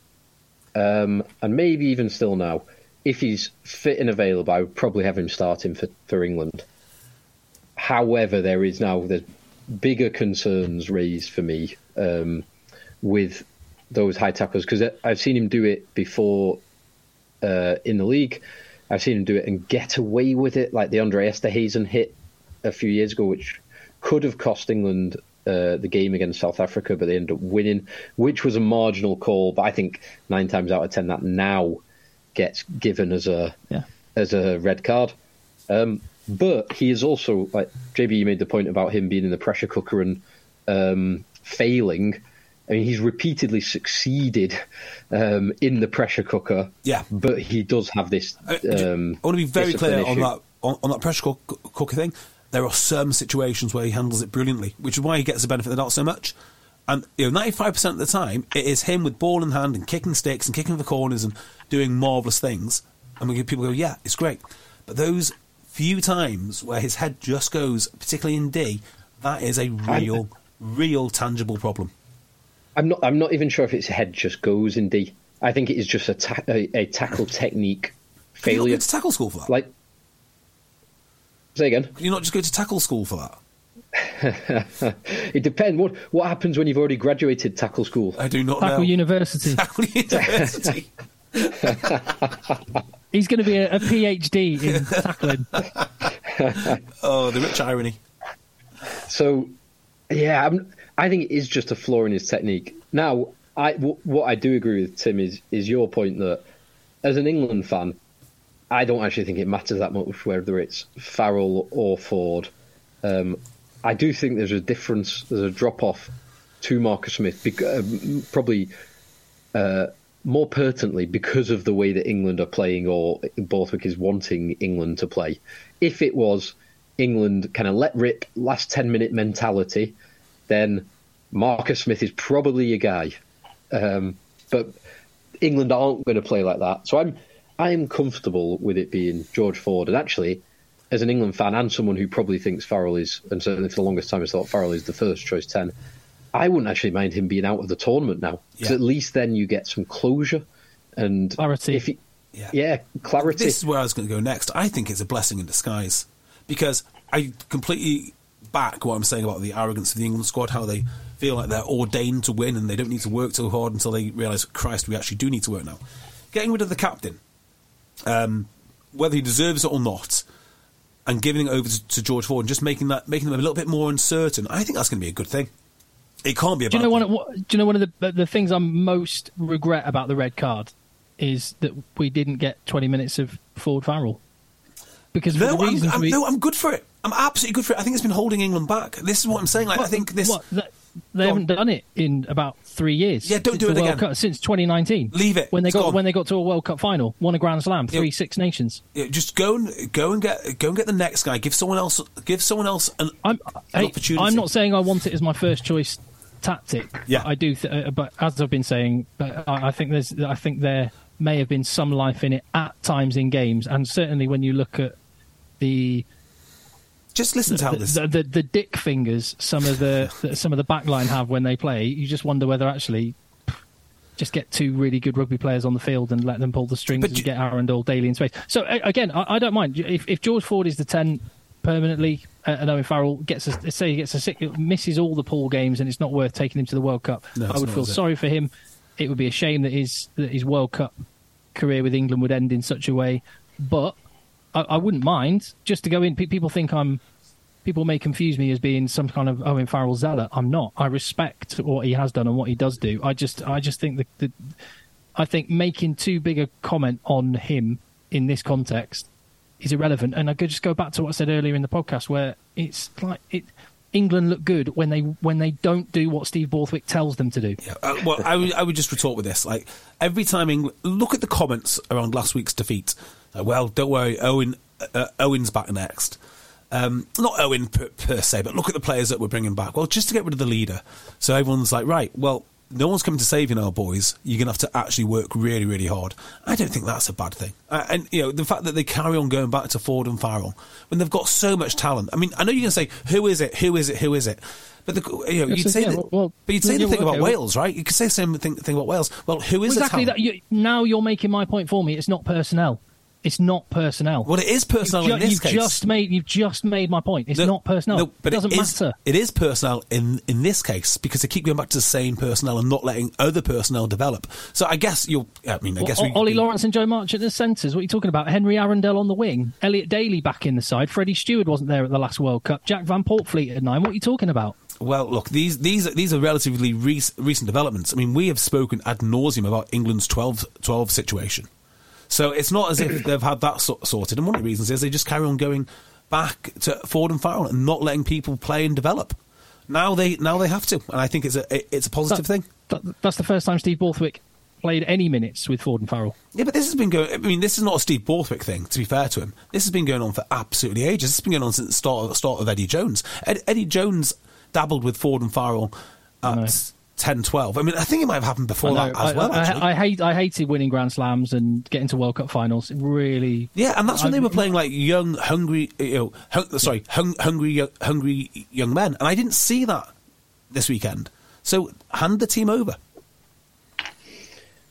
um, and maybe even still now, if he's fit and available, I would probably have him starting for, for England. However, there is now there's bigger concerns raised for me um, with those high tackles because I've seen him do it before uh, in the league. I've seen him do it and get away with it, like the Andre Esterhuizen hit a few years ago, which could have cost England uh, the game against South Africa, but they ended up winning, which was a marginal call. But I think nine times out of ten that now gets given as a Yeah. as a red card. Um, but he is also like JB. You made the point about him being in the pressure cooker and um, failing. I mean, he's repeatedly succeeded um, in the pressure cooker. Yeah. but he does have this. I, Um, I want to be very discipline clear on issue. that on, on that pressure cooker thing. There are some situations where he handles it brilliantly, which is why he gets the benefit of the doubt so much. And you know, ninety five percent of the time, it is him with ball in hand and kicking sticks and kicking the corners and doing marvelous things. And we people go, yeah, it's great. But those few times where his head just goes, particularly in D, that is a real, real tangible problem. I'm not. I'm not even sure if his head just goes in D. I think it is just a, ta- a, a tackle technique Can you not failure. to tackle school for that? Like, say again. Can you not just go to tackle school for that? [laughs] It depends. What what happens when you've already graduated tackle school? I do not Tackle know. University. [laughs] Tackle University. [laughs] He's going to be a, a PhD in tackling. oh, the rich irony. So, yeah, I'm, I think it is just a flaw in his technique. Now, I w- what I do agree with Tim is is your point that as an England fan, I don't actually think it matters that much whether it's Farrell or Ford. Um, I do think there's a difference. There's a drop off to Marcus Smith, uh, probably uh, more pertinently because of the way that England are playing, or Borthwick is wanting England to play. If it was England kind of let rip, last ten minute mentality, then Marcus Smith is probably a guy. Um, but England aren't going to play like that, so I'm I'm comfortable with it being George Ford. And actually, as an England fan and someone who probably thinks Farrell is, and certainly for the longest time has thought Farrell is the first choice 10, I wouldn't actually mind him being out of the tournament now. Because Yeah. at least then you get some closure and Clarity. If he, Yeah. yeah. clarity. This is where I was going to go next. I think it's a blessing in disguise because I completely back what I'm saying about the arrogance of the England squad, how they feel like they're ordained to win and they don't need to work too hard until they realise, Christ, we actually do need to work now. Getting rid of the captain, um, whether he deserves it or not, and giving it over to, to George Ford and just making that making them a little bit more uncertain, I think that's going to be a good thing. It can't be a Do you bad know one? what- Do you know one of the the things I most regret about the red card is that we didn't get 20 minutes of Ford Farrell because No, I'm, I'm, we, no, I'm good for it. I'm absolutely good for it. I think it's been holding England back. This is what I'm saying. Like, I think this. what, that- they Go haven't done it in about three years. Yeah, don't do it World again. Cup, since 2019. Leave it. when they It's got gone. when they got to a World Cup final, won a Grand Slam, three Six Nations. Yeah, just go and go and get go and get the next guy. Give someone else give someone else an, I'm an hey, opportunity. I'm not saying I want it as my first choice tactic. Yeah. I do. Th- uh, but as I've been saying, but I, I think there's. I think there may have been some life in it at times in games, and certainly when you look at the Just listen to how the, this. the, the, the dick fingers some of the, [laughs] the some of the backline have when they play. You just wonder whether actually. Just get two really good rugby players on the field and let them pull the strings But and you- get Arundell Daly in space. So again, I, I don't mind if, if George Ford is the ten permanently, uh, and Owen Farrell gets a, say he gets a sick, misses all the pool games, and it's not worth taking him to the World Cup. No, I would feel sorry for him. It would be a shame that his that his World Cup career with England would end in such a way. But I, I wouldn't mind just to go in. Pe- People think I'm. People may confuse me as being some kind of Owen Farrell zealot. I'm not. I respect what he has done and what he does do. I just, I just think that, that I think making too big a comment on him in this context is irrelevant. And I could just go back to what I said earlier in the podcast, where it's like it. England look good when they when they don't do what Steve Borthwick tells them to do. Yeah, uh, well, I would, I would just retort with this. Like every time England, look at the comments around last week's defeat. Like, well, don't worry, Owen, uh, Owen's back next. Um, not Owen per, per se, but look at the players that we're bringing back. Well, just to get rid of the leader, so everyone's like, right, well, no one's coming to save you now, boys. You're gonna have to actually work really, really hard. I don't think that's a bad thing. Uh, and you know, the fact that they carry on going back to Ford and Farrell when they've got so much talent. I mean, I know you're gonna say, who is it? Who is it? Who is it? But the, you know, you'd say yeah, that, well, but you'd say yeah, the thing okay, about well- Wales, right? You could say the same thing, thing about Wales. Well, who is exactly the that. You, now you're making my point for me. It's not personnel. It's not personnel. Well, it is personnel You've, in ju- this you've case. just made you've just made my point. It's No, not personnel. no, but it doesn't is, matter. It is personnel in in this case because they keep going back to the same personnel and not letting other personnel develop. So I guess you'll. I mean, I guess we, Ollie Lawrence and Joe Marchant the centres. What are you talking about? Henry Arundell on the wing. Elliot Daly back in the side. Freddie Steward wasn't there at the last World Cup. Jack van Poortvliet at nine. What are you talking about? Well, look, these these are- these are relatively rec- recent developments. I mean, we have spoken ad nauseum about England's 12, 12 situation. So it's not as if [coughs] they've had that sort- sorted. And one of the reasons is they just carry on going back to Ford and Farrell and not letting people play and develop. Now they now they have to, and I think it's a it's a positive thing. That, that's the first time Steve Borthwick played any minutes with Ford and Farrell. Yeah, but this has been going. I mean, this is not a Steve Borthwick thing. To be fair to him, this has been going on for absolutely ages. This has been going on since the start of, start of Eddie Jones. Ed, Eddie Jones dabbled with Ford and Farrell uh, know. at 10, 12. I mean, I think it might have happened before I, that know. as well. I, I- I hate I hated winning Grand Slams and getting to World Cup finals. It really, yeah, and that's when I- they were playing like young, hungry, you know, hung, sorry, hung, hungry, young, hungry young men, and I didn't see that this weekend. So hand the team over.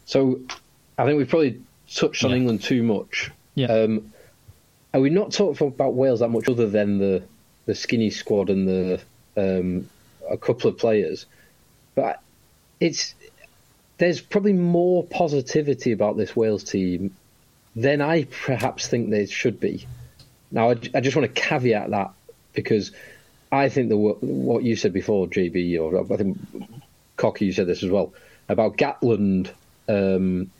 So I think we've probably touched on Yeah. England too much. Yeah. Um, and we've not talked about Wales that much other than the, the skinny squad and the um, a couple of players. But it's there's probably more positivity about this Wales team than I perhaps think there should be. Now, I, I just want to caveat that because I think the what you said before, JB, or I think Cocky, you said this as well about Gatland um,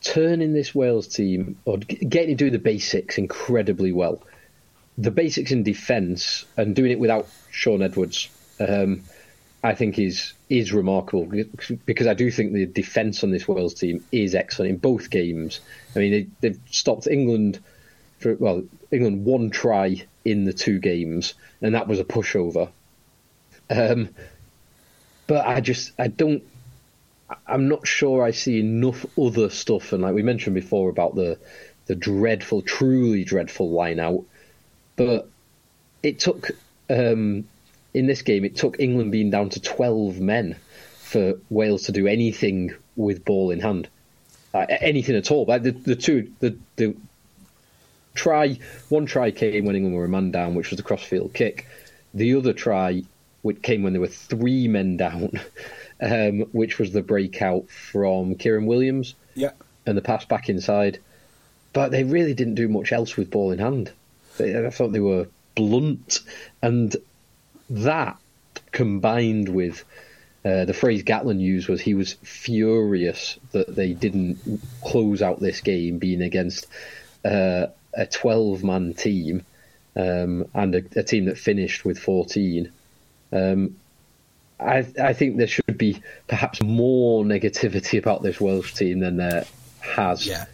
turning this Wales team or getting to do the basics incredibly well. the basics in defence and doing it without Shaun Edwards, um, I think is is remarkable because I do think the defence on this Wales team is excellent in both games. I mean, they, they've stopped England for well, England one try in the two games, and that was a pushover. Um, but I just I don't. I'm not sure I see enough other stuff, and like we mentioned before about the the dreadful, truly dreadful line out. But it took um, in this game, it took England being down to 12 men for Wales to do anything with ball in hand, uh, anything at all. Like the, the two, the, the try, one try came when England were a man down, which was the crossfield kick. The other try, which came when there were three men down, [laughs] um, which was the breakout from Kieran Williams. Yeah. And the pass back inside. But they really didn't do much else with ball in hand. I thought they were blunt. And that combined with uh, the phrase Gatland used was he was furious that they didn't close out this game being against uh, a 12 man team um, and a, a, team that finished with 14. Um, I, I, think there should be perhaps more negativity about this Welsh team than there has. Yeah.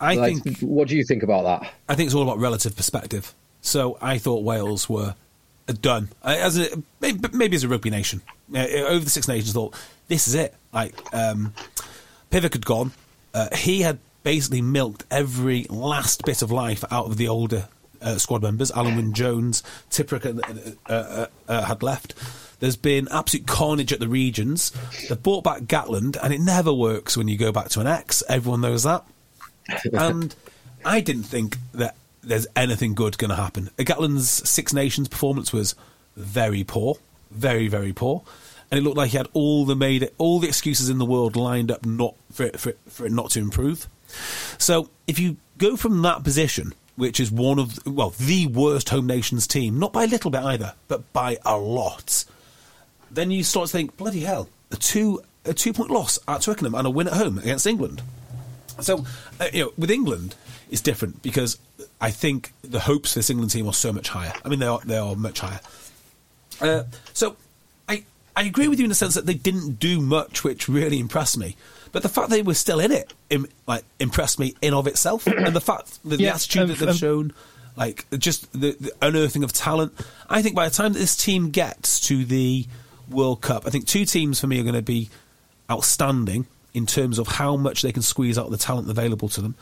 I like, think. What do you think about that? I think it's all about relative perspective. So I thought Wales were done as a maybe, as a rugby nation over the Six Nations. Thought this is it. Like um, Pivac had gone. Uh, he had basically milked every last bit of life out of the older uh, squad members. Alun Wyn Jones, Tipuric uh, uh, uh, had left. There's been absolute carnage at the regions. They've brought back Gatland, and it never works when you go back to an X. Everyone knows that. [laughs] and I didn't think that there's anything good going to happen. Gatland's Six Nations performance was very poor, very very poor, and it looked like he had all the made all the excuses in the world lined up not for it, for, for it not to improve. So if you go from that position, which is one of well the worst home nations team, not by a little bit either, but by a lot, then you start to think, bloody hell, a two a two point loss at Twickenham and a win at home against England. So uh, you know, with England, it's different because I think the hopes for this England team are so much higher. I mean, they are they are much higher. Uh, so I I agree with you in the sense that they didn't do much, which really impressed me. But the fact they were still in it, Im, like impressed me in of itself, [coughs] and the fact that yeah, the attitude um, that they've um, shown, like just the, the, unearthing of talent. I think by the time that this team gets to the World Cup, I think two teams for me are going to be outstanding in terms of how much they can squeeze out of the talent available to them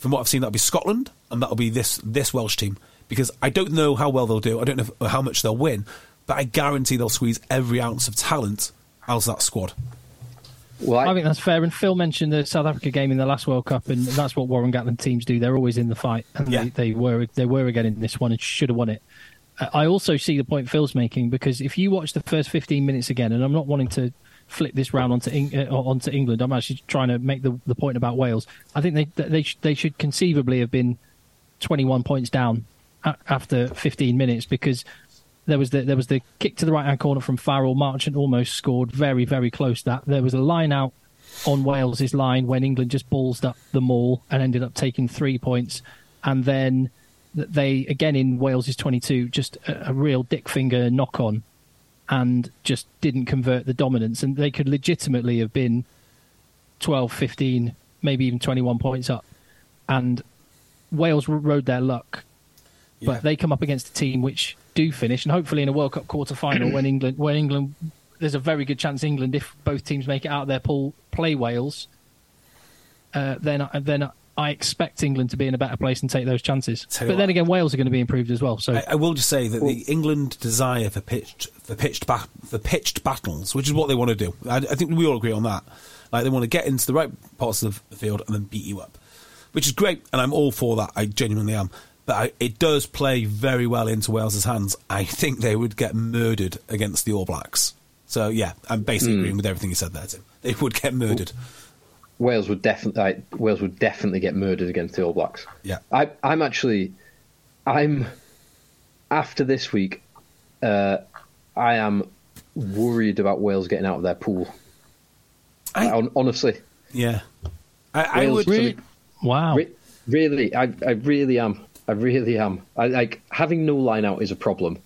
from what I've seen, that'll be Scotland and that'll be this this Welsh team because I don't know how well they'll do. I don't know if, how much they'll win, but I guarantee they'll squeeze every ounce of talent out of that squad. Well, I, I, think that's fair. And Phil mentioned the South Africa game in the last World Cup, and that's what Warren Gatland teams do. They're always in the fight, and yeah. they, they, were they were again in this one and should have won it. Uh, I also see the point Phil's making because if you watch the first 15 minutes again, and I'm not wanting to flip this round onto uh, onto England. I'm actually trying to make the the point about Wales. I think they they sh- they should conceivably have been 21 points down after 15 minutes because there was the there was the kick to the right hand corner from Farrell. Marchant almost scored very very close. That there was a line out on Wales's line when England just ballsed up the maul and ended up taking three points, and then they again in Wales's 22 just a, a real dick finger knock on and just didn't convert the dominance. And they could legitimately have been 12, 15, maybe even 21 points up. And Wales rode their luck. Yeah. But they come up against a team which do finish, and hopefully in a World Cup quarter final, when [clears throat] England, when England, there's a very good chance England, if both teams make it out of their pool, play Wales. Uh, then, then I expect England to be in a better place and take those chances. But what, then again, Wales are going to be improved as well. So I, I will just say that well, the England desire for pitched for pitched ba- for pitched battles, which is what they want to do. I, I, think we all agree on that. Like they want to get into the right parts of the field and then beat you up, which is great, and I'm all for that. I genuinely am. But I, it does play very well into Wales's hands. I think they would get murdered against the All Blacks. So yeah, I'm basically mm. agreeing with everything you said there, Tim. They would get murdered. Well, Wales would definitely Wales would definitely get murdered against the All Blacks. Yeah, I, I'm actually, I'm after this week, uh, I am worried about Wales getting out of their pool. I, honestly, yeah, I, I would really, wow, re- really, I, I really am. I really am. I like having no line out is a problem.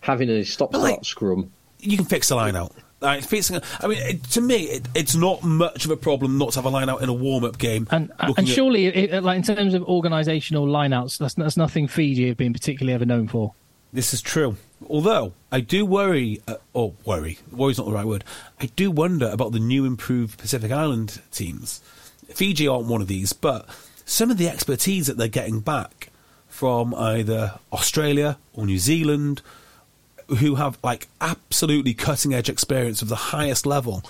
Having a stop But, start like- scrum. You can fix the line out. Like, fixing, I mean, it, to me, it, it's not much of a problem not to have a line out in a warm up game. And looking and at- surely, it, like in terms of organisational lineouts, that's that's nothing Fiji have been particularly ever known for. This is true. Although I do worry, uh, or worry, worry's not the right word. I do wonder about the new improved Pacific Island teams. Fiji aren't one of these, but some of the expertise that they're getting back from either Australia or New Zealand, who have like absolutely cutting edge experience of the highest level,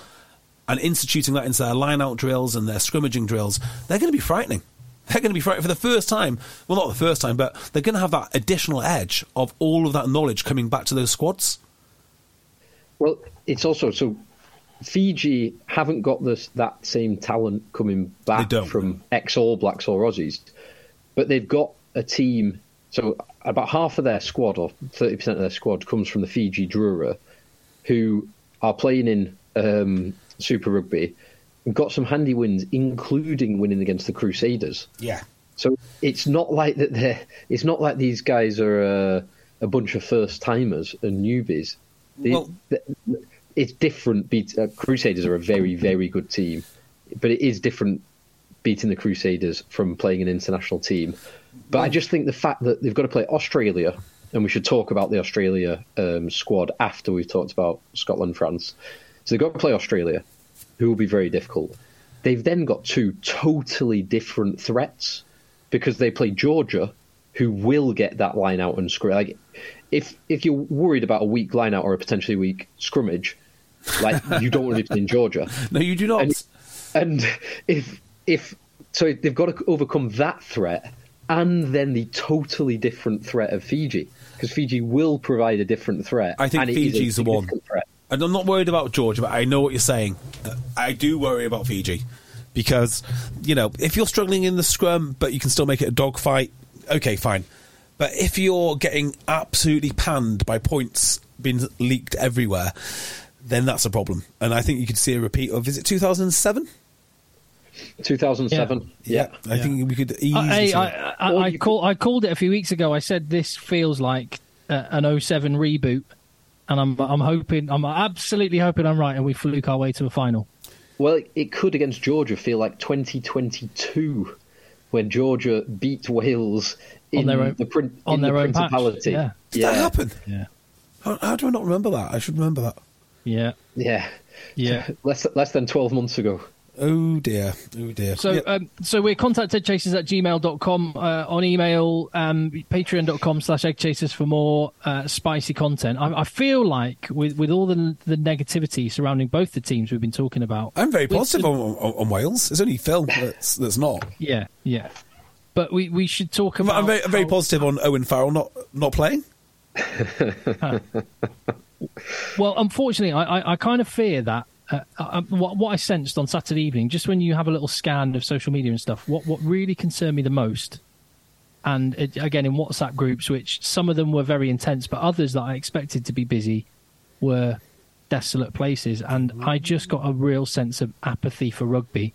and instituting that into their line out drills and their scrimmaging drills, they're going to be frightening. They're going to be frightening for the first time. Well, not the first time, but they're going to have that additional edge of all of that knowledge coming back to those squads. Well, it's also so Fiji haven't got this that same talent coming back from ex All Blacks or Aussies, but they've got a team. So about half of their squad, or thirty percent of their squad, comes from the Fiji Drura, who are playing in um, Super Rugby and got some handy wins, including winning against the Crusaders. Yeah. So it's not like that. They're, it's not like these guys are uh, a bunch of first timers and newbies. They- Well- th- it's different. Beat, uh, Crusaders are a very, very good team, but it is different beating the Crusaders from playing an international team. But I just think the fact that they've got to play Australia, and we should talk about the Australia um, squad after we've talked about Scotland, France. So they've got to play Australia, who will be very difficult. They've then got two totally different threats because they play Georgia, who will get that line out and scrum. Like, if if you're worried about a weak line out or a potentially weak scrummage, like [laughs] you don't want to be playing Georgia. No, you do not. And, and if if so, they've got to overcome that threat and then the totally different threat of Fiji because Fiji will provide a different threat. I think and it is a Fiji's the one. Threat. And I'm not worried about Georgia, but I know what you're saying. I do worry about Fiji because, you know, if you're struggling in the scrum, but you can still make it a dogfight, okay, fine. But if you're getting absolutely panned by points being leaked everywhere, then that's a problem. And I think you could see a repeat of is it 2007? 2007. Yeah. I think we could easily. I, see I. I, I, you call, I called it a few weeks ago. I said this feels like uh, an 07 reboot, and I'm I'm hoping I'm absolutely hoping I'm right, and we fluke our way to a final. Well, it, it could against Georgia feel like 2022 when Georgia beat Wales in On their own- the, prin- on in their the own patch, principality. yeah. Did that happen? Yeah, How, how do I not remember that? I should remember that. yeah, Yeah. yeah. [laughs] less less than 12 months ago. Oh dear. Oh dear. So, Yeah. um, so we're contact eggchasers at gmail.com, uh, on email, um, patreon.com slash eggchasers for more uh, spicy content. I, I feel like with, with all the, the negativity surrounding both the teams we've been talking about. I'm very positive on, on, on Wales. It's only Phil that's, that's not. Yeah, yeah. But we, we should talk about. I'm very, I'm very how- positive on Owen Farrell not not playing. [laughs] Well, unfortunately, I, I, I kind of fear that. Uh, uh, what, what I sensed on Saturday evening, just when you have a little scan of social media and stuff, what, what really concerned me the most, and it, again in WhatsApp groups, which some of them were very intense, but others that I expected to be busy were desolate places, and I just got a real sense of apathy for rugby,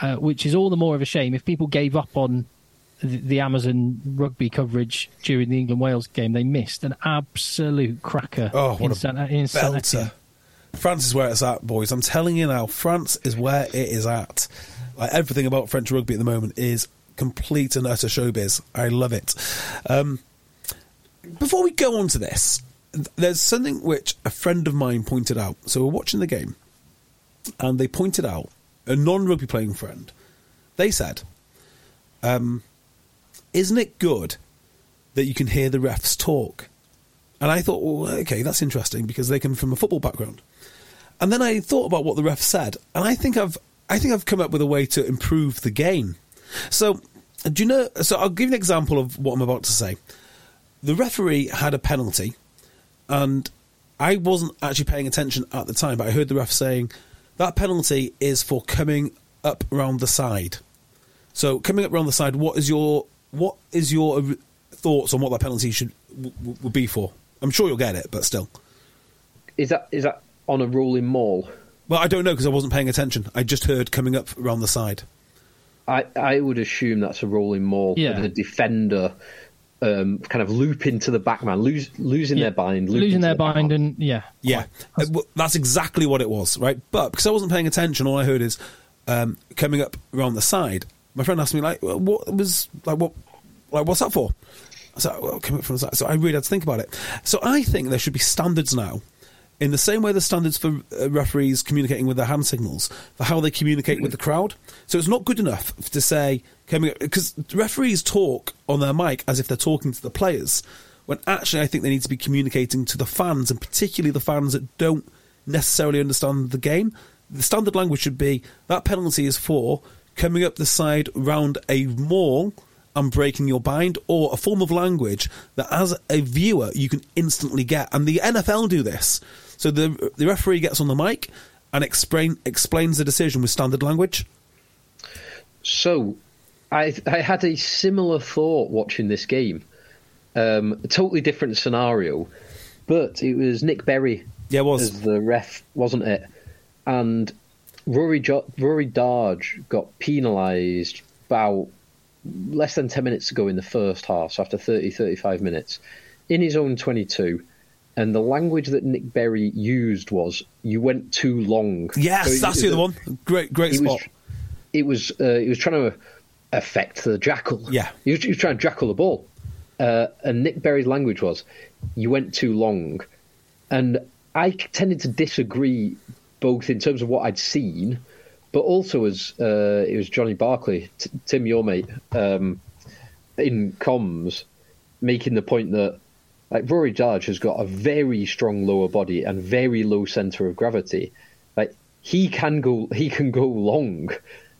uh, which is all the more of a shame if people gave up on the, the Amazon rugby coverage during the England Wales game. They missed an absolute cracker. Oh, what in a in Saint Etienne. France is where it's at, boys. I'm telling you now, France is where it is at. Like everything about French rugby at the moment is complete and utter showbiz. I love it. Um, before we go on to this, there's something which a friend of mine pointed out. So we're watching the game, and they pointed out a non-rugby playing friend. They said, um, "Isn't it good that you can hear the refs talk?" And I thought, well, okay, that's interesting because they come from a football background. And then I thought about what the ref said, and I think I've I think I've come up with a way to improve the game. So, do you know? So I'll give you an example of what I'm about to say. The referee had a penalty, and I wasn't actually paying attention at the time, but I heard the ref saying that penalty is for coming up around the side. So coming up around the side, what is your what is your thoughts on what that penalty should w- w- would be for? I'm sure you'll get it, but still. Is that is that on a rolling maul? Well, I don't know because I wasn't paying attention. I just heard coming up around the side. I, I would assume that's a rolling maul Yeah. for the defender um, kind of loop into the back man, lose, losing Yeah. their bind, losing into their the back bind man. and yeah, Yeah, Uh, well, that's exactly what it was, right? But because I wasn't paying attention, all I heard is um, coming up around the side. My friend asked me like, well, "What was like what? Like what's that for?" I said, "Well, coming up from the side." So I really had to think about it. So I think there should be standards now, in the same way the standards for uh, referees communicating with their hand signals for how they communicate with the crowd. So it's not good enough to say coming because referees talk on their mic as if they're talking to the players, when actually I think they need to be communicating to the fans and particularly the fans that don't necessarily understand the game. The standard language should be that penalty is for coming up the side round a maul and breaking your bind, or a form of language that, as a viewer, you can instantly get. And the NFL do this. So the the referee gets on the mic and explain explains the decision with standard language. So, I I had a similar thought watching this game. Um, a totally different scenario, but it was Nic Berry Yeah, was. as the ref, wasn't it? And Rory jo- Rory Darge got penalised about less than 10 minutes ago in the first half, so after 30, 35 minutes, in his own 22. And the language that Nic Berry used was, you went too long. Yes, So it- that's it the other one. Great, great He spot. was, it was, uh, he was trying to affect the jackal. Yeah. He was, he was trying to jackal the ball. Uh, and Nic Berry's language was, you went too long. And I tended to disagree both in terms of what I'd seen, but also as uh, it was Johnny Barclay, t- Tim, your mate, um, in comms, making the point that like Rory Darge has got a very strong lower body and very low center of gravity. Like he can go, he can go long.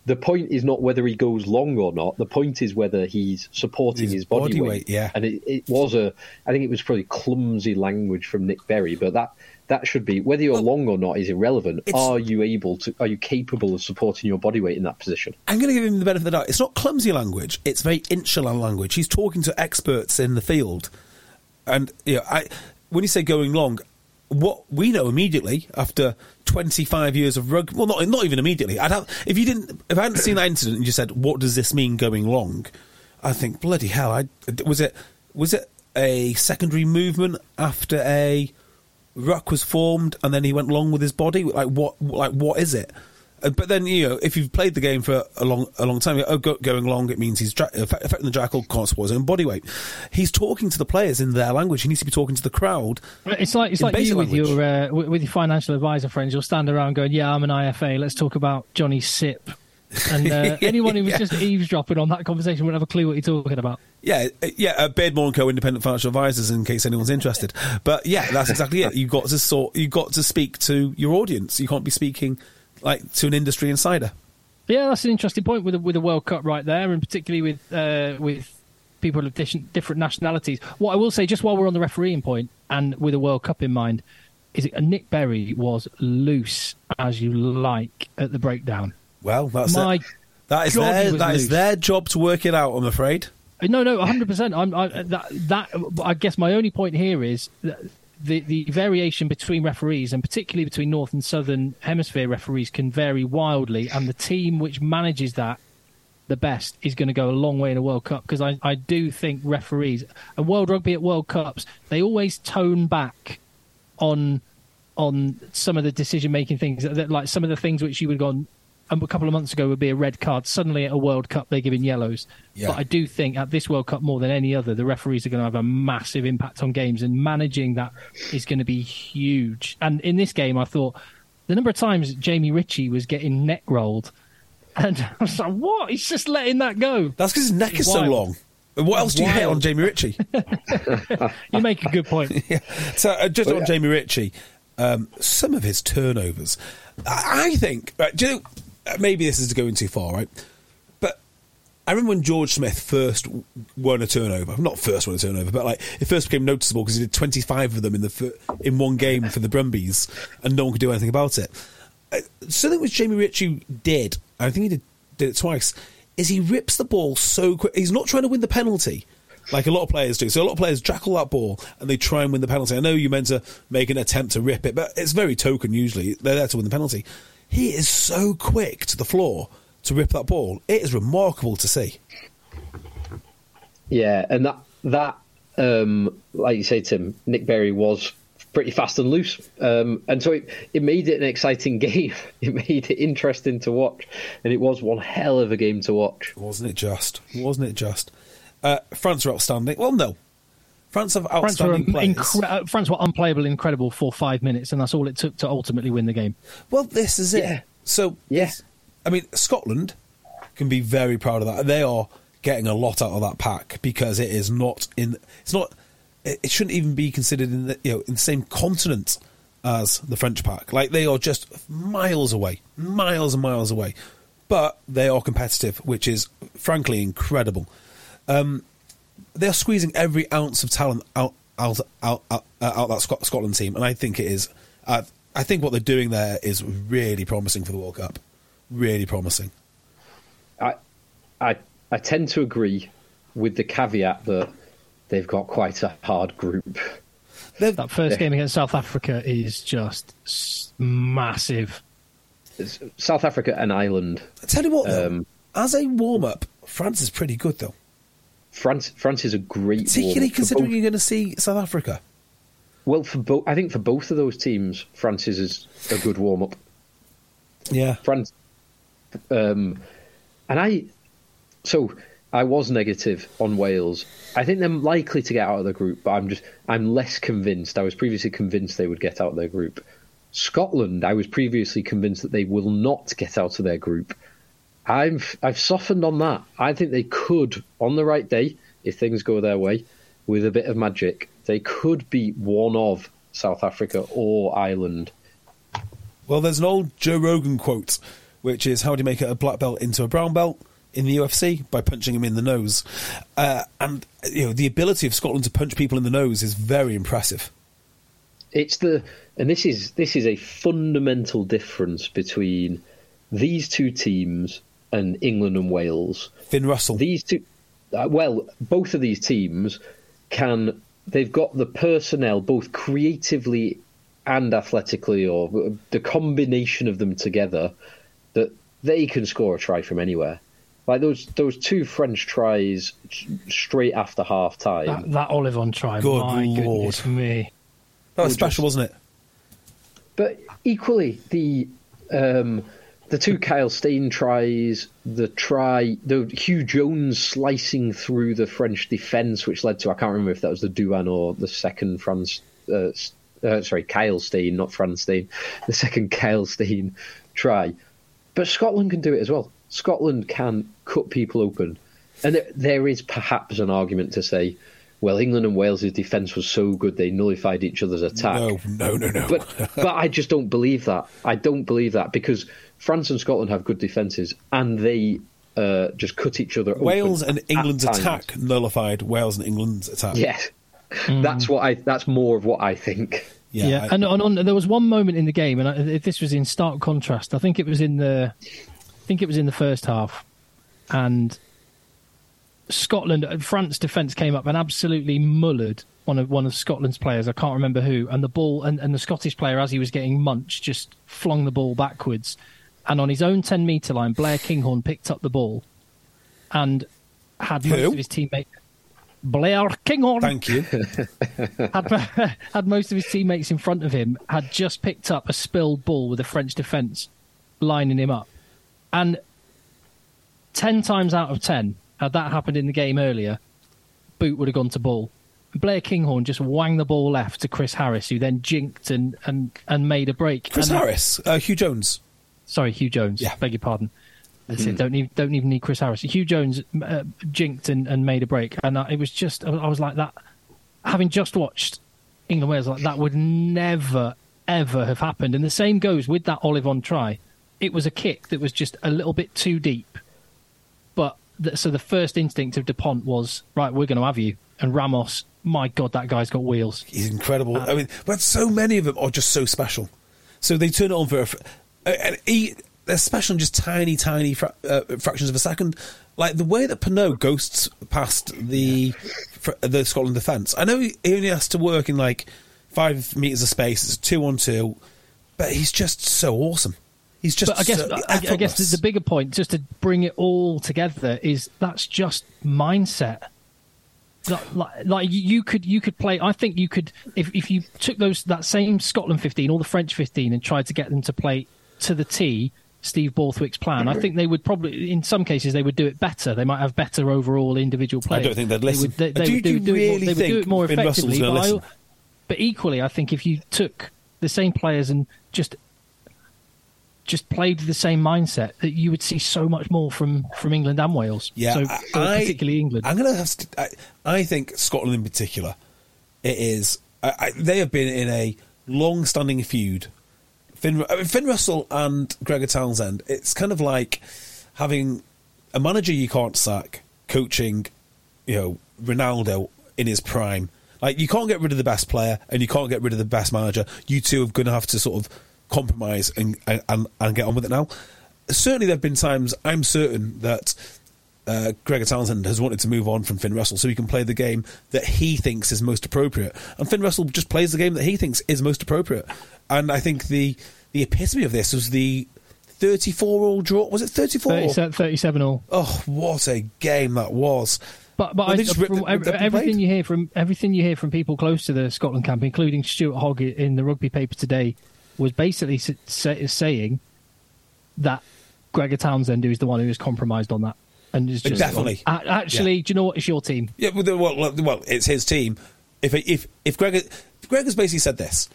The point is not whether he goes long or not. The point is whether he's supporting His his, body, body weight. weight, yeah. And it, it was a, I think it was probably clumsy language from Nic Berry, but that that should be whether you're long or not is irrelevant. Are you able to? Are you capable of supporting your body weight in that position? I'm going to give him the benefit of the doubt. It's not clumsy language. It's very insular language. He's talking to experts in the field, and you know, I when you say going long, what we know immediately after 25 years of rugby. Well, not not even immediately. I'd have if you didn't if I hadn't seen that incident and you said, "What does this mean going long?" I think bloody hell. I was it was it a secondary movement after a ruck was formed and then he went long with his body. Like what? Like what is it? Uh, But then you know, if you've played the game for a long, a long time, oh, go, going long, it means he's dra- affecting the jackal, can't support his own body weight. He's talking to the players in their language. He needs to be talking to the crowd. It's like it's like you with language. your uh, with with your financial advisor friends. You'll stand around going, "Yeah, I'm an IFA. Let's talk about Johnny Sip." And uh, [laughs] anyone who was Yeah. just eavesdropping on that conversation wouldn't have a clue what you're talking about. Yeah, uh, yeah, uh, Beardmore and Co. Independent Financial Advisors, in case anyone's interested. But yeah, that's exactly it. You got to sort, you got to speak to your audience. You can't be speaking like to an industry insider. Yeah, that's an interesting point with the, with the World Cup right there, and particularly with uh, with people of different, different nationalities. What I will say, just while we're on the refereeing point, and with the World Cup in mind, is that Nic Berry was loose as you like at the breakdown. Well, that's My it. That is their that is loose. their job to work it out. I'm afraid. Uh, No, no, hundred percent. I'm I, that that. I guess my only point here is that the the variation between referees, and particularly between North and Southern Hemisphere referees, can vary wildly, and the team which manages that the best is going to go a long way in a World Cup because I, I do think referees and World Rugby at World Cups they always tone back on on some of the decision making things that like some of the things which you would have gone a couple of months ago would be a red card suddenly at a World Cup they're giving yellows Yeah. but I do think at this World Cup more than any other the referees are going to have a massive impact on games and managing that is going to be huge and in this game I thought the number of times Jamie Ritchie was getting neck rolled and [laughs] I was like what he's just letting that go That's because his neck is so long. What else do you hate on Jamie Ritchie? [laughs] [laughs] you make a good point yeah. So uh, just Well, on yeah. Jamie Ritchie, um, some of his turnovers, I, I think. Right, do you know, uh, maybe this is going too far, right? But I remember when George Smith first won a turnover. Not first won a turnover, but like it first became noticeable because he did 25 of them in the in one game for the Brumbies, and no one could do anything about it. Uh, something which Jamie Ritchie did, I think he did did it twice, is he rips the ball so quick. He's not trying to win the penalty. Like a lot of players do. So a lot of players jackal that ball and they try and win the penalty. I know you're meant to make an attempt to rip it, but it's very token usually. They're there to win the penalty. He is so quick to the floor to rip that ball. It is remarkable to see. Yeah, and that that, um, like you say, Tim, Nic Berry was pretty fast and loose, um, and so it, it made it an exciting [laughs] game. It made it interesting to watch, and it was one hell of a game to watch. Wasn't it just? Wasn't it just? Uh, France are outstanding. Well, no. France have outstanding France players. were, incre- uh, France were unplayable, incredible for five minutes, and that's all it took to ultimately win the game. Well, this is it. Yeah. So, Yeah. I mean, Scotland can be very proud of that. They are getting a lot out of that pack because it is not in. It's not. It it shouldn't even be considered in the you know in the same continent as the French pack. Like they are just miles away, miles and miles away, but they are competitive, which is frankly incredible. Um, they are squeezing every ounce of talent out out out out, uh, out that Scotland team, and I think it is. Uh, I think what they're doing there is really promising for the World Cup. Really promising. I, I, I tend to agree with the caveat that they've got quite a hard group. They're, That first game against South Africa is just massive. South Africa and Ireland. I tell you what, though, Um, as a warm up, France is pretty good though. France, France is a great. Particularly considering both- you're going to see South Africa. well, for both, I think for both of those teams, France is a good warm up. Yeah, France, um, and I, so I was negative on Wales. I think they're likely to get out of the group, but I'm just I'm less convinced. I was previously convinced they would get out of their group. Scotland, I was previously convinced that they will not get out of their group. I've I've softened on that. I think they could, on the right day, if things go their way, with a bit of magic, they could beat one of South Africa or Ireland. Well, there's an old Joe Rogan quote, which is how do you make a black belt into a brown belt in the UFC by punching him in the nose? Uh, and you know the ability of Scotland to punch people in the nose is very impressive. it's the and this is this is a fundamental difference between these two teams and England and Wales. Finn Russell, These two, uh, well, both of these teams can. They've got the personnel, both creatively and athletically, or the combination of them together, that they can score a try from anywhere. Like those those two French tries straight after half time. That, that Ollivon try, Good my Lord. goodness me. that was Gorgeous. special, wasn't it? But equally, the um, the two Kyle Steyn tries, the try, the Huw Jones slicing through the French defence, which led to I can't remember if that was the Duhan or the second France. Uh, uh, sorry, Kyle Steyn, not Frans Steyn. [laughs] The second Kyle Steyn try. But Scotland can do it as well. Scotland can cut people open, and there, there is perhaps an argument to say, well, England and Wales' defence was so good they nullified each other's attack No, no, no, no. but but I just don't believe that. I don't believe that because France and Scotland have good defences and they uh, just cut each other. open Wales and at England's times. attack nullified Wales and England's attack. Yes, that's what I. That's more of what I think. yeah. Yeah, I- and, and on, there was one moment in the game, and I, this was in stark contrast. I think it was in the, I think it was in the first half, and Scotland, uh, France defence came up and absolutely mullered one of one of Scotland's players. I can't remember who, and the ball and, and the Scottish player, as he was getting munched, just flung the ball backwards, and on his own ten metre line, Blair Kinghorn picked up the ball, and had most of his teammates. Blair Kinghorn Thank you. [laughs] had, had most of his teammates in front of him had just picked up a spilled ball with a French defence lining him up. And 10 times out of 10, had that happened in the game earlier, boot would have gone to ball. Blair Kinghorn just wanged the ball left to Chris Harris, who then jinked and, and, and made a break. Chris And- Harris, uh, Huw Jones. Sorry, Huw Jones. Yeah. Beg your pardon. That's it. Don't even don't even need Chris Harris. Huw Jones uh, jinked and, and made a break, and uh, it was just I was like that. Having just watched England Wales, like that would never ever have happened. And the same goes with that Ollivon try. It was a kick that was just a little bit too deep, but the, so the first instinct of Dupont was right. We're going to have you. And Ramos, my God, that guy's got wheels. He's incredible. I mean, but so many of them are just so special. So they turn it on for and he, they're special in just tiny, tiny fra- uh, fractions of a second. Like the way that Penaud ghosts past the fr- the Scotland defence. I know he he only has to work in like five meters of space. It's a two on two, but he's just so awesome. He's just. But I guess so I, I guess the, the bigger point, just to bring it all together, is that's just mindset. like, like, like you could you could play. I think you could if if you took those that same Scotland fifteen or the French fifteen and tried to get them to play to the T. Steve Borthwick's plan. I think they would probably, in some cases, they would do it better. They might have better overall individual players. I don't think they'd listen. They would, they, they Do would do, you do it more, really would do think it more Finn Russell's effectively. But, I, but equally, I think if you took the same players and just just played the same mindset, that you would see so much more from from England and Wales. Yeah, so, so I- particularly England. I'm going to have. To, I, I think Scotland in particular, it is. They have been in a long-standing feud. Finn, I mean, Finn Russell and Gregor Townsend. It's kind of like having a manager you can't sack, coaching, you know, Ronaldo in his prime. Like you can't get rid of the best player, and you can't get rid of the best manager. You two are going to have to sort of compromise and and, and get on with it now. Certainly, there have been times. I'm certain that uh, Gregor Townsend has wanted to move on from Finn Russell so he can play the game that he thinks is most appropriate. And Finn Russell just plays the game that he thinks is most appropriate. And I think the the epitome of this was the 34 all draw. Was it 34? 37, 37 all. Oh, what a game that was! But but Well, I, from everything you hear from everything you hear from people close to the Scotland camp, including Stuart Hogg in the rugby paper today, was basically s- say, saying that Gregor Townsend is the one who is compromised on that, and is just Definitely. "A- actually, Yeah. do you know what? It's your team. Yeah, well, well, well, well, it's his team. If if if Gregor, if Gregor's basically said this,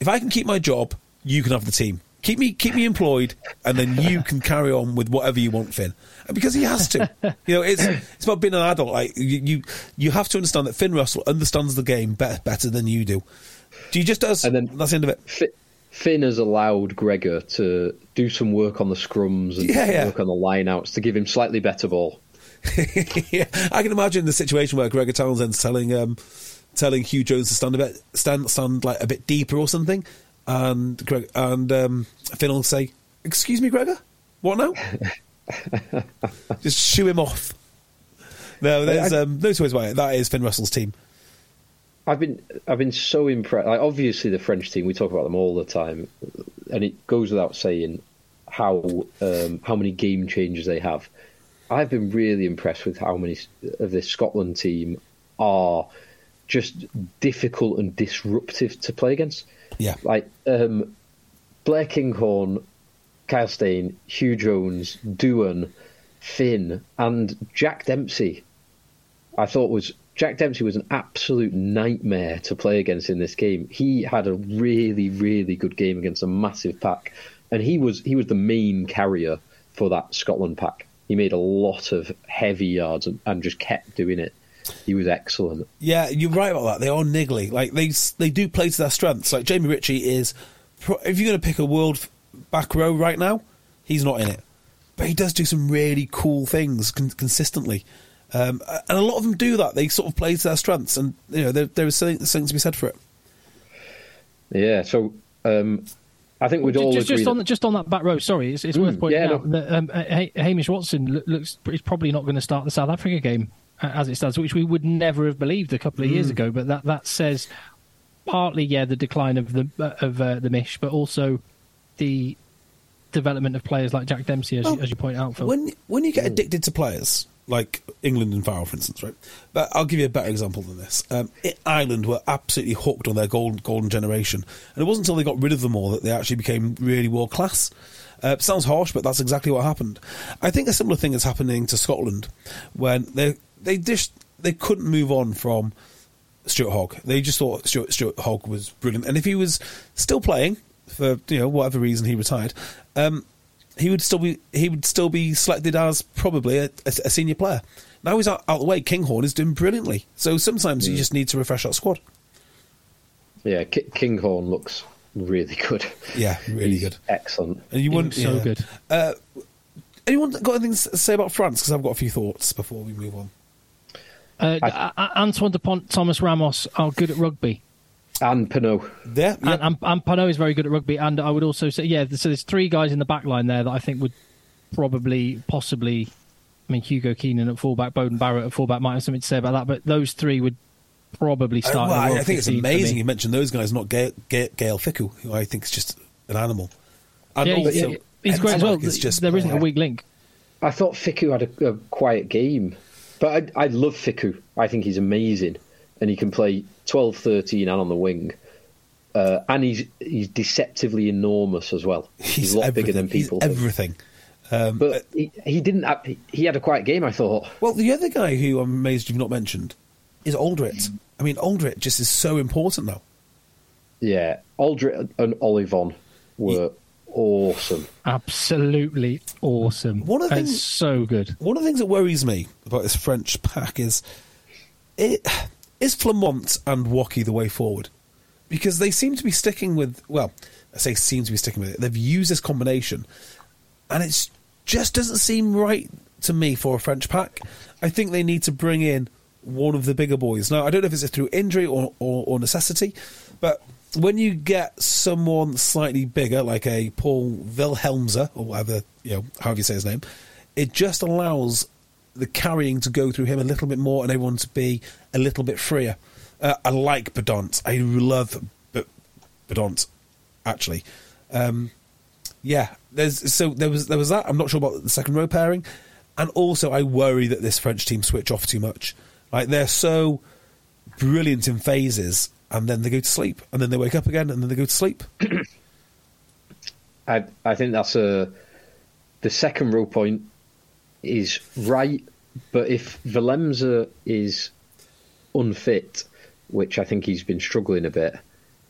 if I can keep my job, you can have the team. Keep me keep me employed, and then you can carry on with whatever you want, Finn. Because he has to, you know, it's it's about being an adult. Like you you, you have to understand that Finn Russell understands the game better better than you do. Do you just does? And then- that's the end of it. Fi- Finn has allowed Gregor to do some work on the scrums and Yeah, yeah. work on the lineouts to give him slightly better ball. [laughs] yeah, I can imagine the situation where Gregor Townsend's telling um, telling Huw Jones to stand a bit stand stand like a bit deeper or something, and Greg and um, Finn will say, "Excuse me, Gregor, what now?" [laughs] Just shoo him off. No, there's um, no two ways about it. That is Finn Russell's team. I've been I've been so impressed. Like, obviously, the French team we talk about them all the time, and it goes without saying how um, how many game changers they have. I've been really impressed with how many of this Scotland team are just difficult and disruptive to play against. Yeah. like um, Blair Kinghorn, Kyle Steyn, Huw Jones, Duhan, Finn, and Jack Dempsey. I thought was Jack Dempsey was an absolute nightmare to play against in this game. He had a really, really good game against a massive pack, and he was he was the main carrier for that Scotland pack. He made a lot of heavy yards and, and just kept doing it. He was excellent. Yeah, you're right about that. They are niggly. Like they they do play to their strengths. Like Jamie Ritchie is. If you're going to pick a world back row right now, he's not in it, but he does do some really cool things con- consistently. Um, and a lot of them do that. They sort of play to their strengths, and you know there, there is something, something to be said for it. Yeah, so um, I think we'd all just, agree. just on that- just on that back row. Sorry, it's, it's worth Mm, pointing yeah, out that um, Hamish Watson looks is probably not going to start the South Africa game as it stands, which we would never have believed a couple of years Mm. ago. But that that says partly, yeah, the decline of the uh, of uh, the Mish, but also the development of players like Jack Dempsey, as, you, as you point out, Phil. When when you get addicted to players like England and Farrell, for instance, right? But I'll give you a better example than this. Um, I- Ireland were absolutely hooked on their golden golden generation, and it wasn't until they got rid of them all that they actually became really world class. Uh, sounds harsh, but that's exactly what happened. I think a similar thing is happening to Scotland when they they just they couldn't move on from Stuart Hogg. They just thought Stuart, Stuart Hogg was brilliant, and if he was still playing for you know whatever reason he retired, um, he would still be he would still be selected as probably a, a, a senior player. Now he's out, out the way. Kinghorn is doing brilliantly. So sometimes you just need to refresh that squad. yeah, Ki- Kinghorn looks really good. Yeah, really He's good. excellent. And you wouldn't so yeah. good. Uh, anyone got anything to say about France? Because I've got a few thoughts before we move on. Uh, I- A- A- Antoine Dupont, Thomas Ramos are good at rugby. And Penaud. There, yeah. And, and, and Penaud is very good at rugby. And I would also say, yeah, so there's three guys in the back line there that I think would probably, possibly, I mean, Hugo Keenan at fullback, Beauden Barrett at fullback might have something to say about that, but those three would probably Uh, start. well, I, I think it's amazing you mentioned those guys, not Gail, Gail, Gaël Fickou, who I think is just an animal. And Yeah, he's, also, he's great as well. It's just there isn't a weak link. I thought Fickou had a, a quiet game, But I, I love Fickou. I think he's amazing, and he can play 12, 13 and on the wing. Uh, and he's he's deceptively enormous as well. [laughs] He's, a lot bigger than people. think. everything. Um, But he, he didn't. Have, he- he had a quiet game. I thought. Well, the other guy who I'm amazed you've not mentioned is Alldritt. I mean, Alldritt just is so important now. Yeah, Alldritt and Ollivon were awesome. Absolutely awesome. One of the things- so good. One of the things that worries me about this French pack is it is Flament and Woki the way forward because they seem to be sticking with well, I say seem to be sticking with it. They've used this combination, and it just doesn't seem right to me for a French pack. I think they need to bring in one of the bigger boys. Now, I don't know if it's through injury or, or, or necessity, but when you get someone slightly bigger, like a Paul Willemse, or whatever, you know, however you say his name, it just allows the carrying to go through him a little bit more and everyone to be a little bit freer. Uh, I like Bedont. I love B- actually. Um, yeah, there's so there was there was that. I'm not sure about the second row pairing, and also I worry that this French team switch off too much. Like they're so brilliant in phases, and then they go to sleep, and then they wake up again, and then they go to sleep. [clears throat] I I think that's a the second row point is right, but if Willemse is unfit, which I think he's been struggling a bit,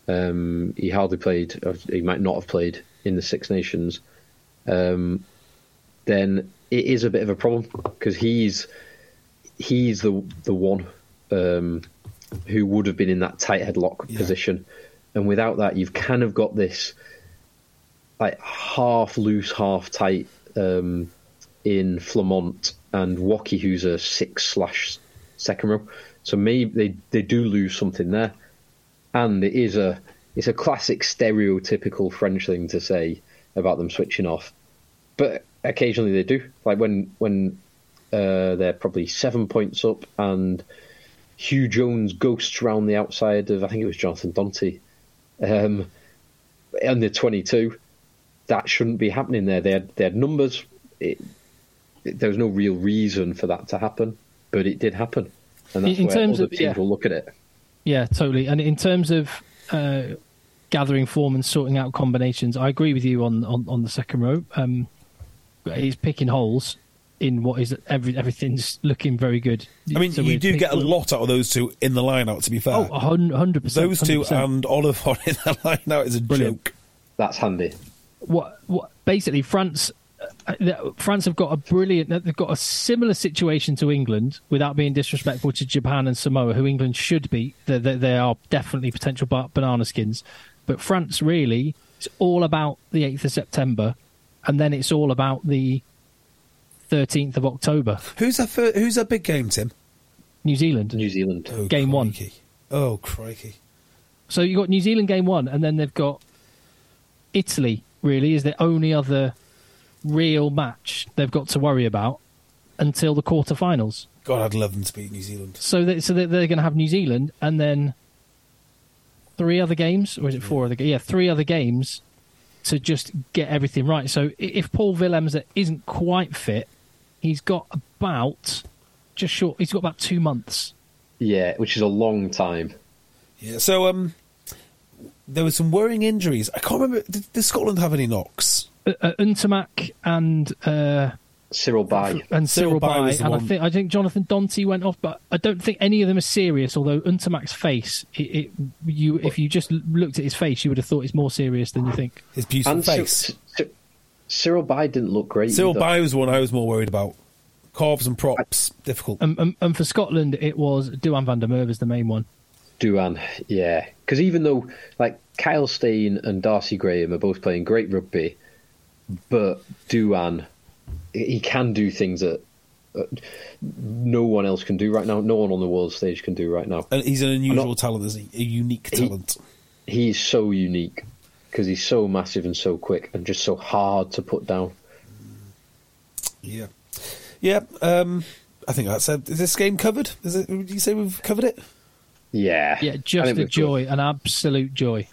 um, he hardly played, he might not have played in the Six Nations, um, then it is a bit of a problem because he's he's the the one um, who would have been in that tight headlock Yeah. position, and without that, you've kind of got this like half loose, half tight um, in Flament and Woki, who's a six slash second row. So maybe they they do lose something there, and it is a it's a classic stereotypical French thing to say about them switching off, but occasionally they do. Like when when uh, they're probably seven points up and Huw Jones ghosts around the outside of I think it was Jonathan Danty. Um, and the 22, that shouldn't be happening there. They had, they had numbers. It, it- there was no real reason for that to happen, but it did happen. And that's In where terms other of- teams yeah. will look at it. Yeah, totally. And in terms of uh, gathering form and sorting out combinations, I agree with you on, on, on the second row. Um, he's picking holes in what is every everything's looking very good. I mean, So you do get a lot out of those two in the line out. To be fair, Oh, 100%. those two 100%. and Oliver [laughs] in the line out is a Brilliant. joke. That's handy. what what basically France uh, France have got a brilliant they've got a similar situation to England without being disrespectful to Japan and Samoa who England should be they, they, they are definitely potential banana skins but France really it's all about the 8th of September and then it's all about the 13th of October Who's a fir- who's a big game, Tim? New Zealand New Zealand. Oh, Game one. Oh crikey! So you've got New Zealand game one, and then they've got Italy, really, is the only other real match they've got to worry about until the quarterfinals. God, I'd love them to beat New Zealand. So, they, so they're, they're going to have New Zealand and then three other games, or is it four other? Yeah, three other games to just get everything right. So, if Paul Willemse isn't quite fit, he's got about just short. He's got about two months. Yeah, which is a long time. Yeah. So um, there were some worrying injuries. I can't remember. Did, did Scotland have any knocks? Uh, uh, Ntamack and. Uh, Cyril Baille. and Cyril Cyril Baille Baille, was the and I think I think Jonathan Danty went off, but I don't think any of them are serious. Although Ntamack's face, it, it, you if you just looked at his face, you would have thought it's more serious than you think. His beautiful And Cy- face. Cy- Cyril Baille didn't look great. Cyril either. Baille was one I was more worried about. Carves and props, difficult. And, and, and for Scotland, it was Duhan van der Merwe is the main one. Duhan, yeah. Because even though, like, Kyle Steyn and Darcy Graham are both playing great rugby, but Duhan, he can do things that uh, no one else can do right now. No one on the world stage can do right now. and he's an unusual not- talent, isn't he? A unique He- talent. He is so unique because he's so massive and so quick and just so hard to put down. Yeah. Yeah. Um, I think that's it. Is this game covered? Is it? Would you say we've covered it? Yeah. Yeah, just a we've joy, an absolute joy.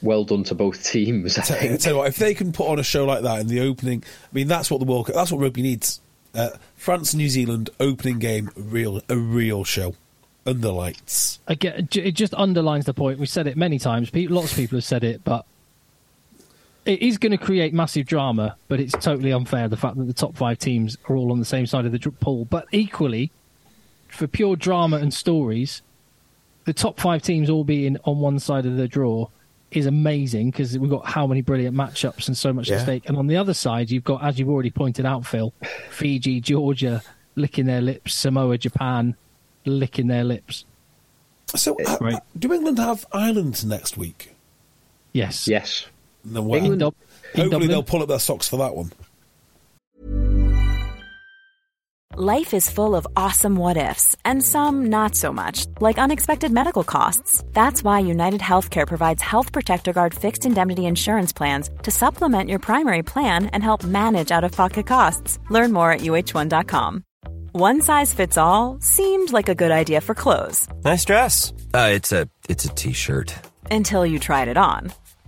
Well done to both teams, I Tell, think. tell you what, if they can put on a show like that in the opening, I mean, that's what the World Cup, that's what rugby needs. Uh, France New Zealand opening game, real a real show under lights. Again, it just underlines the point. We've said it many times. Pe- Lots of people have said it, but it is going to create massive drama. But it's totally unfair the fact that the top five teams are all on the same side of the dr- pool. But equally, for pure drama and stories, the top five teams all being on one side of the draw is amazing because we've got how many brilliant matchups and so much Yeah. at stake. And on the other side, you've got, as you've already pointed out, Phil, Fiji, Georgia licking their lips, Samoa, Japan licking their lips. So, uh, Right. do England have Ireland next week? Yes. Yes. No, well, England- Dub- in hopefully Dublin. they'll pull up their socks for that one. Life is full of awesome what ifs, and some not so much, like unexpected medical costs. That's why United Healthcare provides Health Protector Guard fixed indemnity insurance plans to supplement your primary plan and help manage out of pocket costs. Learn more at uh1.com. One size fits all seemed like a good idea for clothes Nice dress. Uh, it's a it's a t-shirt. until you tried it on.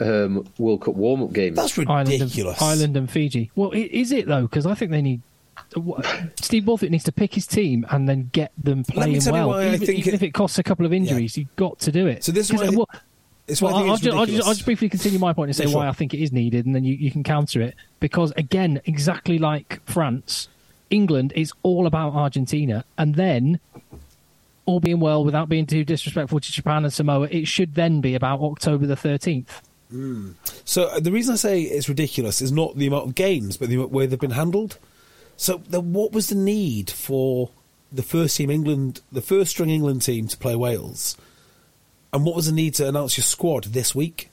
um, World Cup warm up games. That's Ireland ridiculous. and, Ireland and Fiji. Well, is it though? Because I think they need. Steve Borthwick needs to pick his team and then get them playing well. why I even, think even it- if it costs a couple of injuries, you've got to do it. So this is 'Cause, why I- well, It's why well, I think I'll, just, I'll, just. I'll just briefly continue my point and say Yeah, why sure. I think it is needed, and then you, you can counter it. Because again, exactly like France, England is all about Argentina, and then. All being well, without being too disrespectful to Japan and Samoa, it should then be about October the 13th. So uh, the reason I say it's ridiculous is not the amount of games, but the way they've been handled. So the, what was the need for the first team England, the first string England team to play Wales, and what was the need to announce your squad this week?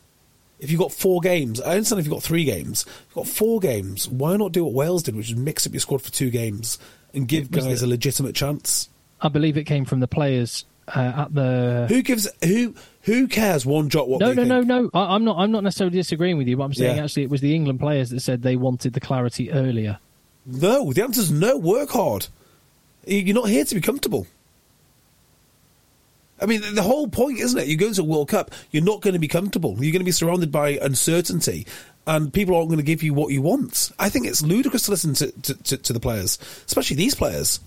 If you've got four games, I understand if you've got three games, you've got four games, why not do what Wales did, which is mix up your squad for two games and give guys it- a legitimate chance? I believe it came from the players uh, at the Who gives who who cares one jot what no, no, think? no, no. I, I'm not. I'm not necessarily disagreeing with you, but I'm saying Yeah. actually it was the England players that said they wanted the clarity earlier. No, the answer is no. Work hard. You- You're not here to be comfortable. I mean, the whole point, isn't it? You go to a World Cup, you're not going to be comfortable. You're going to be surrounded by uncertainty, and people aren't going to give you what you want. I think it's ludicrous to listen to, to, to, to the players, especially these players.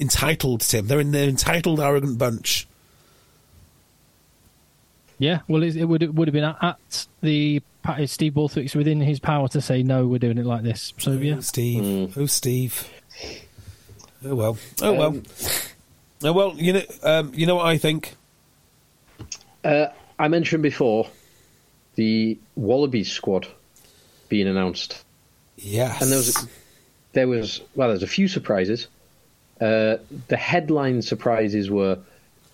Entitled, Tim. They're an entitled, arrogant bunch. Yeah, well, it, it would it would have been at, at the pa- Steve Borthwick's within his power to say no, we're doing it like this. So yeah, Oh, Steve. Oh, Steve. Oh well. Oh well. Um, oh well. You know. Um, you know what I think. Uh, I mentioned before the Wallabies squad being announced, Yes. and there was there was well, there's a few surprises. Uh, the headline surprises were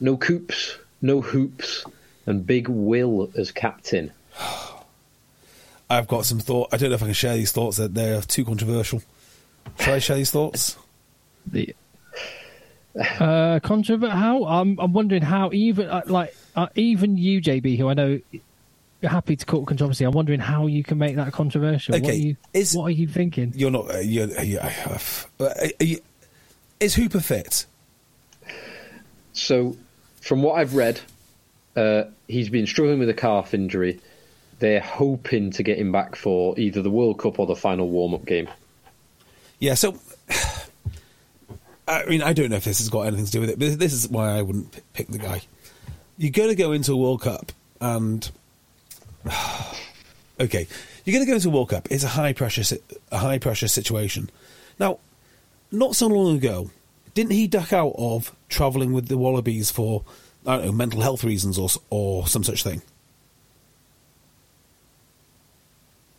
no coops, no hoops, and Big Will as captain. [sighs] I've got some thought. I don't know if I can share these thoughts. They're, they're too controversial. Shall I share these thoughts? the [sighs] uh, controvert. How I'm I'm wondering how even uh, like uh, even you, JB, who I know you're happy to call controversy. I'm wondering how you can make that controversial. what Okay, are you, is- what are you thinking? You're not. Uh, you're, uh, you uh, uh, are you- is Hooper fit? So, from what I've read, uh, he's been struggling with a calf injury. They're hoping to get him back for either the World Cup or the final warm-up game. Yeah. So, [sighs] I mean, I don't know if this has got anything to do with it, but this is why I wouldn't p- pick the guy. You're going to go into a World Cup, and [sighs] okay, you're going to go into a World Cup. It's a high pressure, si- a high pressure situation. Now, not so long ago, didn't he duck out of travelling with the Wallabies for I don't know mental health reasons or or some such thing?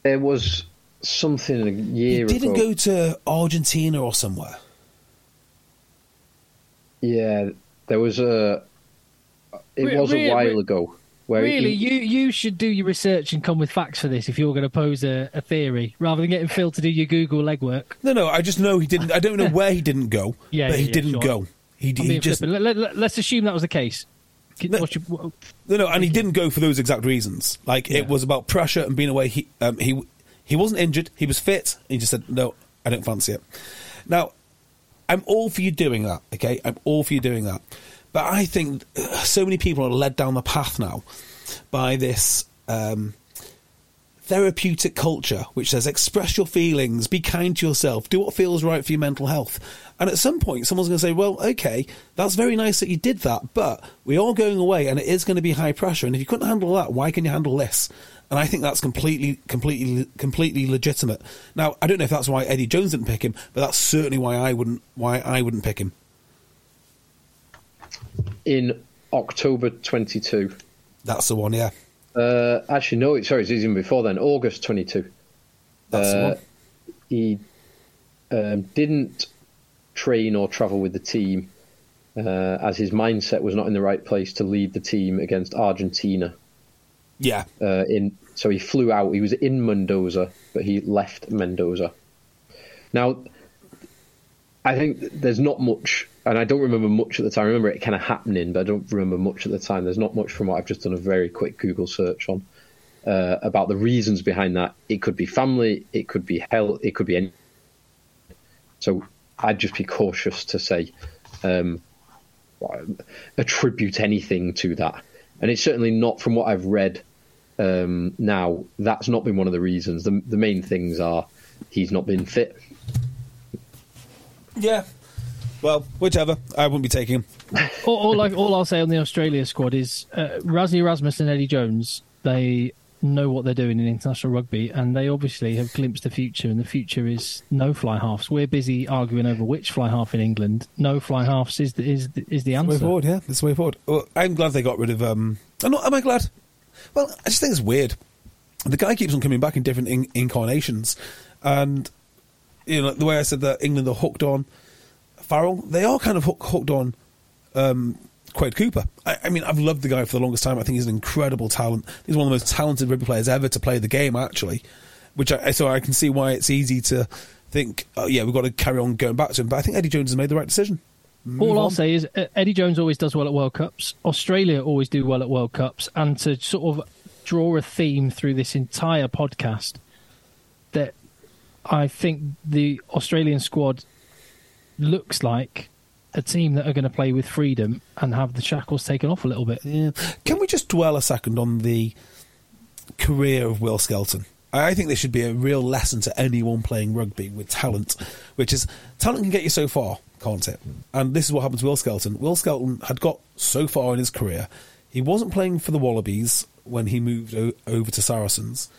There was something a year ago. he didn't ago. go to Argentina or somewhere. Yeah, there was a. It Re- was re- a while re- ago. Really, you you should do your research and come with facts for this if you're going to pose a, a theory, rather than getting Phil to do your Google legwork. No, no, I just know he didn't. I don't know [laughs] where he didn't go, Yeah, but yeah, he yeah, didn't sure. go. He, he just. Let, let, let's assume that was the case. Your- what- No, no, and he didn't go for those exact reasons. Like Yeah. it was about pressure and being away. He um, he he wasn't injured. He was fit. He just said, "No, I don't fancy it." Now, I'm all for you doing that. Okay, I'm all for you doing that. But I think uh, so many people are led down the path now by this um, therapeutic culture, which says express your feelings, be kind to yourself, do what feels right for your mental health. And at some point, someone's going to say, well, okay, that's very nice that you did that, but we are going away and it is going to be high pressure. And if you couldn't handle that, why can you handle this? And I think that's completely, completely, completely legitimate. Now, I don't know if that's why Eddie Jones didn't pick him, but that's certainly why I wouldn't, why I wouldn't pick him. In October 22. That's the one, yeah. Uh, actually, no, sorry, it's even before then. August 22. That's the Uh, one. he um, didn't train or travel with the team uh, as his mindset was not in the right place to lead the team against Argentina. Yeah. Uh, in so he flew out. He was in Mendoza, but he left Mendoza. Now, I think there's not much, and I don't remember much at the time. I remember it kind of happening, but I don't remember much at the time. There's not much from what I've just done a very quick Google search on uh, about the reasons behind that. It could be family, it could be health, it could be any. So I'd just be cautious to say um, attribute anything to that, and it's certainly not from what I've read um, now. That's not been one of the reasons. The, the main things are he's not been fit. Yeah. Well, whichever. I wouldn't be taking him. all, all, I, all I'll say on the Australia squad is uh, Rassie Erasmus and Eddie Jones. They know what they're doing in international rugby, and they obviously have glimpsed the future. And the future is no fly halves. We're busy arguing over which fly half in England. No fly halves is the, is the, is the Way answer. forward, yeah. It's the way forward. Well, I'm glad they got rid of. Um, I'm not, am I glad? Well, I just think it's weird. The guy keeps on coming back in different in- incarnations, and you know the way I said that England are hooked on Farrell. They are kind of hook, hooked on um, Quade Cooper. I, I mean, I've loved the guy for the longest time. I think he's an incredible talent. He's one of the most talented rugby players ever to play the game, actually. Which I so I can see why it's easy to think, oh yeah, we've got to carry on going back to him. But I think Eddie Jones has made the right decision. Move All I'll on. say is uh, Eddie Jones always does well at World Cups. Australia always do well at World Cups, and to sort of draw a theme through this entire podcast, that I think the Australian squad looks like a team that are going to play with freedom and have the shackles taken off a little bit. Yeah. Can we just dwell a second on the career of Will Skelton? I think this should be a real lesson to anyone playing rugby with talent, which is talent can get you so far, can't it? And this is what happened to Will Skelton. Will Skelton had got so far in his career, he wasn't playing for the Wallabies when he moved o- over to Saracens.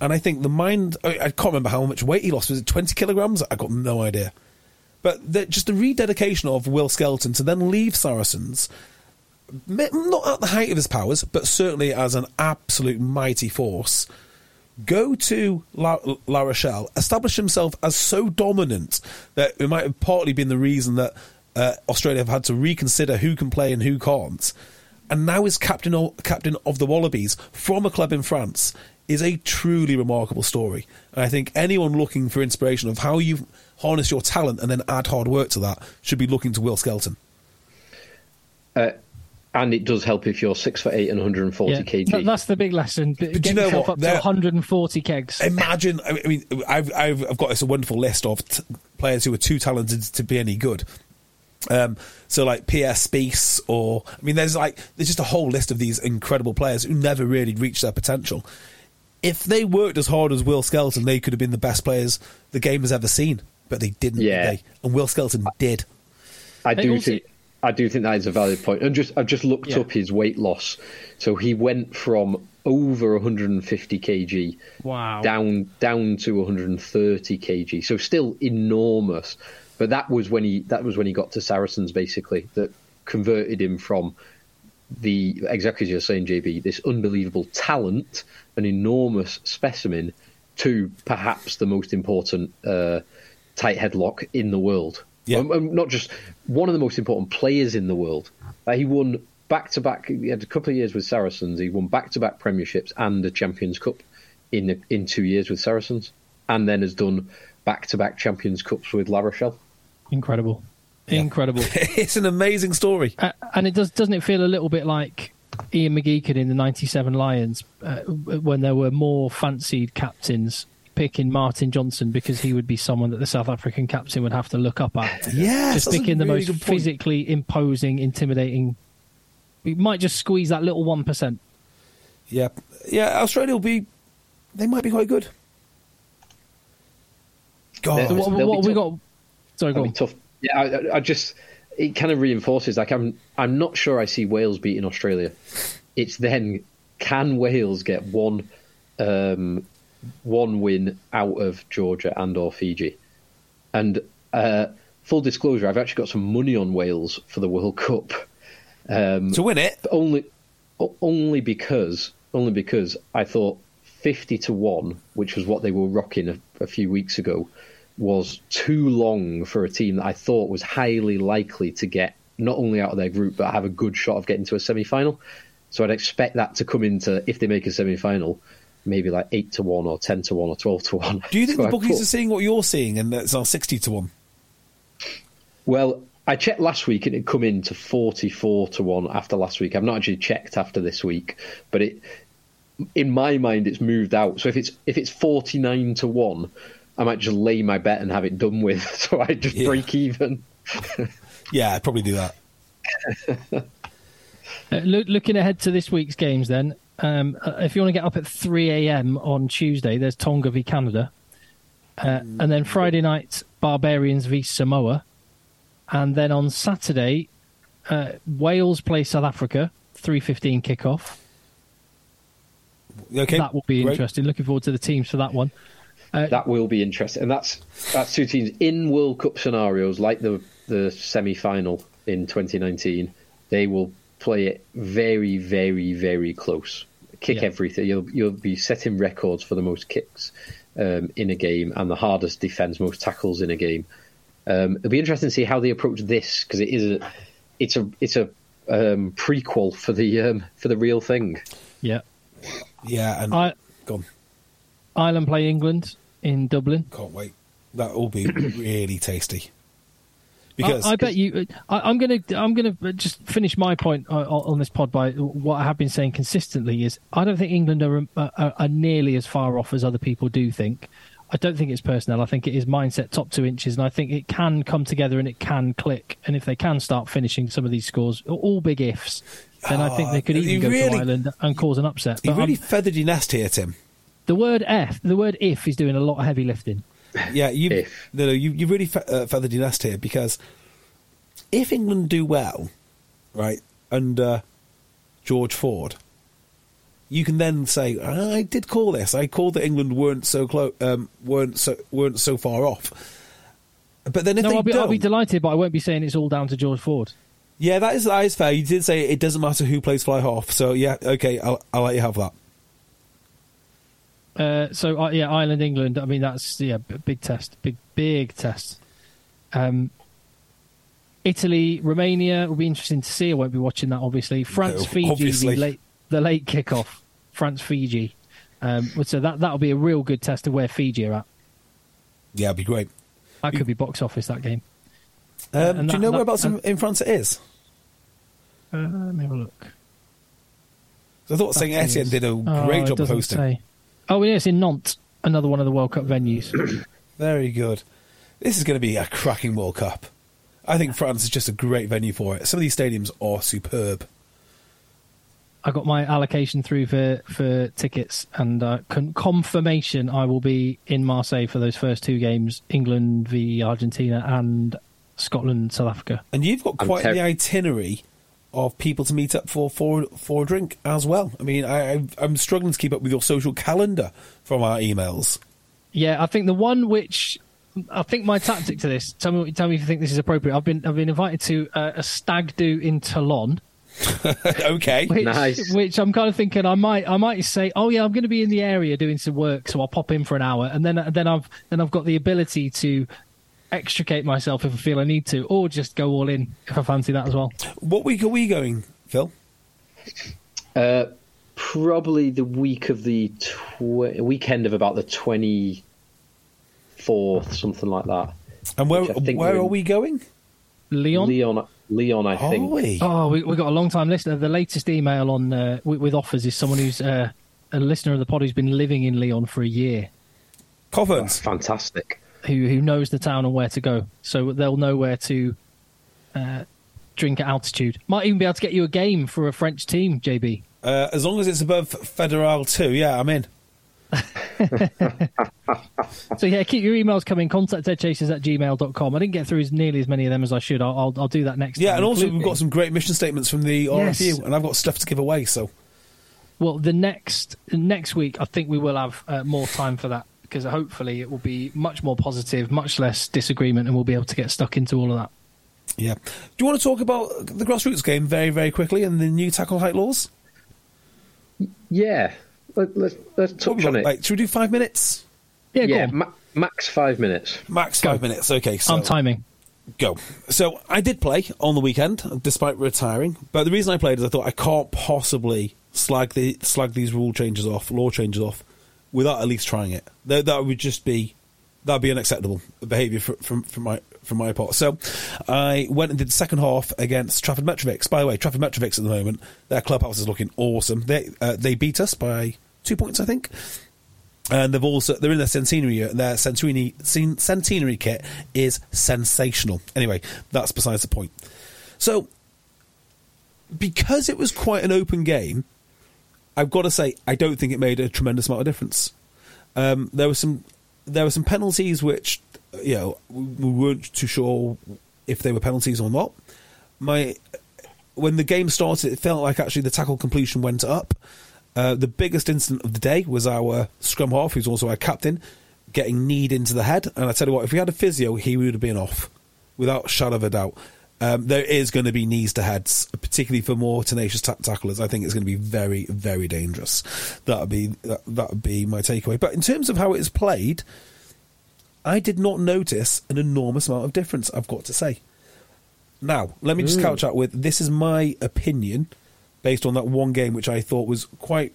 And I think the mind, I, I can't remember how much weight he lost. Was it 20 kilograms? I got no idea. But the, just the rededication of Will Skelton to then leave Saracens, not at the height of his powers, but certainly as an absolute mighty force, go to La, La Rochelle, establish himself as so dominant that it might have partly been the reason that uh, Australia have had to reconsider who can play and who can't. And now is captain o- captain of the Wallabies from a club in France is a truly remarkable story. And I think anyone looking for inspiration of how you harness your talent and then add hard work to that should be looking to Will Skelton. Uh, and it does help if you're six foot eight and 140 Yeah, kg. that's the big lesson. do Get you know yourself what? up There- to 140 kegs. Imagine, I mean, I've, I've, I've got this wonderful list of t- players who are too talented to be any good. Um, so like P.S. Spies, or I mean, there's like there's just a whole list of these incredible players who never really reached their potential. If they worked as hard as Will Skelton, they could have been the best players the game has ever seen, but they didn't. did Yeah. they? and Will Skelton did. I do also- think I do think that is a valid point. And just I've just looked Yeah. up his weight loss. So he went from over 150 kg Wow. down down to 130 kg. So still enormous. But that was when he that was when he got to Saracens basically that converted him from the exactly as you're saying, JB, this unbelievable talent, an enormous specimen, to perhaps the most important uh, tighthead lock in the world. Yeah. Um, um, not just one of the most important players in the world. Uh, he won back to back. He had a couple of years with Saracens. He won back to back Premierships and the Champions Cup in in two years with Saracens, and then has done back to back Champions Cups with La Rochelle. Incredible. Incredible. [laughs] it's an amazing story. Uh, and it does doesn't it feel a little bit like Ian McGeechan in the '97 Lions uh, when there were more fancied captains picking Martin Johnson because he would be someone that the South African captain would have to look up at. [laughs] Yeah, just that's a picking the really most physically imposing, intimidating. We might just squeeze that little one percent. Yeah, yeah. Australia will be. They might be quite good. God, They'll- What, they'll what be we got? Sorry, go That'd on. be tough. Yeah, I, I just it kind of reinforces. Like I'm, I'm not sure I see Wales beating Australia. It's then can Wales get one, um, one win out of Georgia and or Fiji, and uh, full disclosure, I've actually got some money on Wales for the World [laughs] Cup. Um, to win it. only, only because, only because I thought fifty to one, which was what they were rocking a, a few weeks ago, was too long for a team that I thought was highly likely to get not only out of their group but have a good shot of getting to a semi-final. So I'd expect that to come into if they make a semi-final, maybe like eight to one or ten to one or twelve to one. Do you think So the bookies put- are seeing what you're seeing, and it's now sixty to one? Well, I checked last week and it come in to 44 to 1 after last week. I've not actually checked after this week, but it in my mind it's moved out. So if it's if it's 49 to 1, I might just lay my bet and have it done with [laughs] so I just Yeah. break even. Yeah, I'd probably do that. [laughs] Uh, look, looking ahead to this week's games, then, um, uh, if you want to get up at 3 a.m. on Tuesday, there's Tonga v Canada. Uh, and then Friday night, Barbarians v Samoa. And then on Saturday, uh, Wales play South Africa, 3.15 kickoff. Okay, that will be great. interesting. Looking forward to the teams for that one. That will be interesting. And that's that's two teams in World Cup scenarios like the the semi-final in 2019. They will play it very very very close. Kick Yeah. everything. You'll you'll be setting records for the most kicks um, in a game and the hardest defense, most tackles in a game. Um, it'll be interesting to see how they approach this because it is a it's a it's a um, prequel for the um, for the real thing. Yeah. Yeah, and I, go on. Ireland play England in Dublin. Can't wait. That will be [clears throat] really tasty. Because I, I bet you. I, I'm gonna. I'm gonna just finish my point uh, on this pod by what I have been saying consistently is I don't think England are, are, are nearly as far off as other people do think. I don't think it's personnel. I think it is mindset, top two inches, and I think it can come together and it can click. And if they can start finishing some of these scores, all big ifs, then I think they could Ah, even go really- to Ireland and cause an upset. you really I'm- feathered your nest here, Tim. the word F, the word if, is doing a lot of heavy lifting. Yeah, you If. no, no, you you really fe- uh, feathered your nest here because if England do well, right under George Ford, you can then say, "I did call this. I called that England weren't so close, um, weren't so weren't so far off." But then if no, they I'll be, don't, I'll be delighted, but I won't be saying it's all down to George Ford. yeah, that is that is fair. You did say it doesn't matter who plays fly half, so yeah, okay, I'll I'll let you have that. Uh, so uh, yeah, Ireland, England. I mean, that's yeah, big test, big big test. Um, Italy, Romania will be interesting to see. I won't be watching that, obviously. France, No, Fiji, obviously. the late the late kickoff. France, Fiji. Um, so that that'll be a real good test of where Fiji are at. Yeah, it'd be great. That could be box office that game. Um, and do you know that- whereabouts in, and- in France it is? Uh, let me have a look. I thought Saint Etienne did a Oh, great it job hosting. say. Oh, yes, in Nantes, another one of the World Cup venues. [clears throat] Very good. This is going to be a cracking World Cup. I think France is just a great venue for it. Some of these stadiums are superb. I got my allocation through for for tickets and uh, con- confirmation I will be in Marseille for those first two games: England v Argentina and Scotland South Africa. And you've got quite ter- the itinerary of people to meet up for for, for a drink as well. I mean, I, I, I'm struggling to keep up with your social calendar from our emails. Yeah, I think the one which I think my tactic to this. Tell me, tell me if you think this is appropriate. I've been I've been invited to uh, a stag do in Toulon. [laughs] okay. Which, Nice. which I'm kind of thinking I might I might say, oh yeah, I'm going to be in the area doing some work, so I'll pop in for an hour, and then then I've then I've got the ability to extricate myself if I feel I need to, or just go all in if I fancy that as well. What week are we going, Phil? Uh, probably the week of the tw- weekend of about the twenty fourth, something like that. And where Which I think where we're we going? Leon. Leon, Leon, I Are think. we? Oh, we, we've got a long time listener. The latest email on uh, with, with offers is someone who's uh, a listener of the pod who's been living in Leon for a year, Coverns. Fantastic. Who who knows the town and where to go. So they'll know where to uh, drink at altitude. Might even be able to get you a game for a French team, JB. Uh, as long as it's above Federal 2, yeah, I'm in. [laughs] So yeah, keep your emails coming. Contact eggchasers at gmail.com. I didn't get through as nearly as many of them as I should. I'll I'll, I'll do that next Yeah, time. and also we've got some great mission statements from the Yes. RFU, and I've got stuff to give away, so. Well, the next next week, I think we will have uh, more time for that because hopefully it will be much more positive, much less disagreement, and we'll be able to get stuck into all of that. Yeah. Do you want to talk about the grassroots game very, very quickly and the new tackle height laws? Yeah. Let, let's let's touch on it. Like, should we do five minutes? Yeah, yeah, go on. ma- max five minutes. Max Go. five minutes. Okay, so I'm timing. go. So I did play on the weekend, despite retiring. But the reason I played is I thought I can't possibly slag the slag these rule changes off, law changes off, without at least trying it. That, that would just be that'd be unacceptable behaviour from, from my from my part. So I went and did the second half against Trafford Metrovics. By the way, Trafford Metrovics at the moment, their clubhouse is looking awesome. They uh, they beat us by two points, I think. And they've also they're in their centenary their centenary centenary kit is sensational. Anyway, that's besides the point. So, because it was quite an open game, I've got to say I don't think it made a tremendous amount of difference. Um, there were some there were some penalties which you know we we weren't too sure if they were penalties or not. My when the game started, it felt like actually the tackle completion went up. Uh, the biggest incident of the day was our scrum half, who's also our captain, getting kneed into the head. And I tell you what, if we had a physio, he would have been off, without a shadow of a doubt. Um, there is going to be knees to heads, particularly for more tenacious ta- tacklers. I think it's going to be very, very dangerous. That would be that, would be my takeaway. But in terms of how it is played, I did not notice an enormous amount of difference. I've got to say. Now, let me just couch out with this is my opinion based on that one game, which I thought was quite.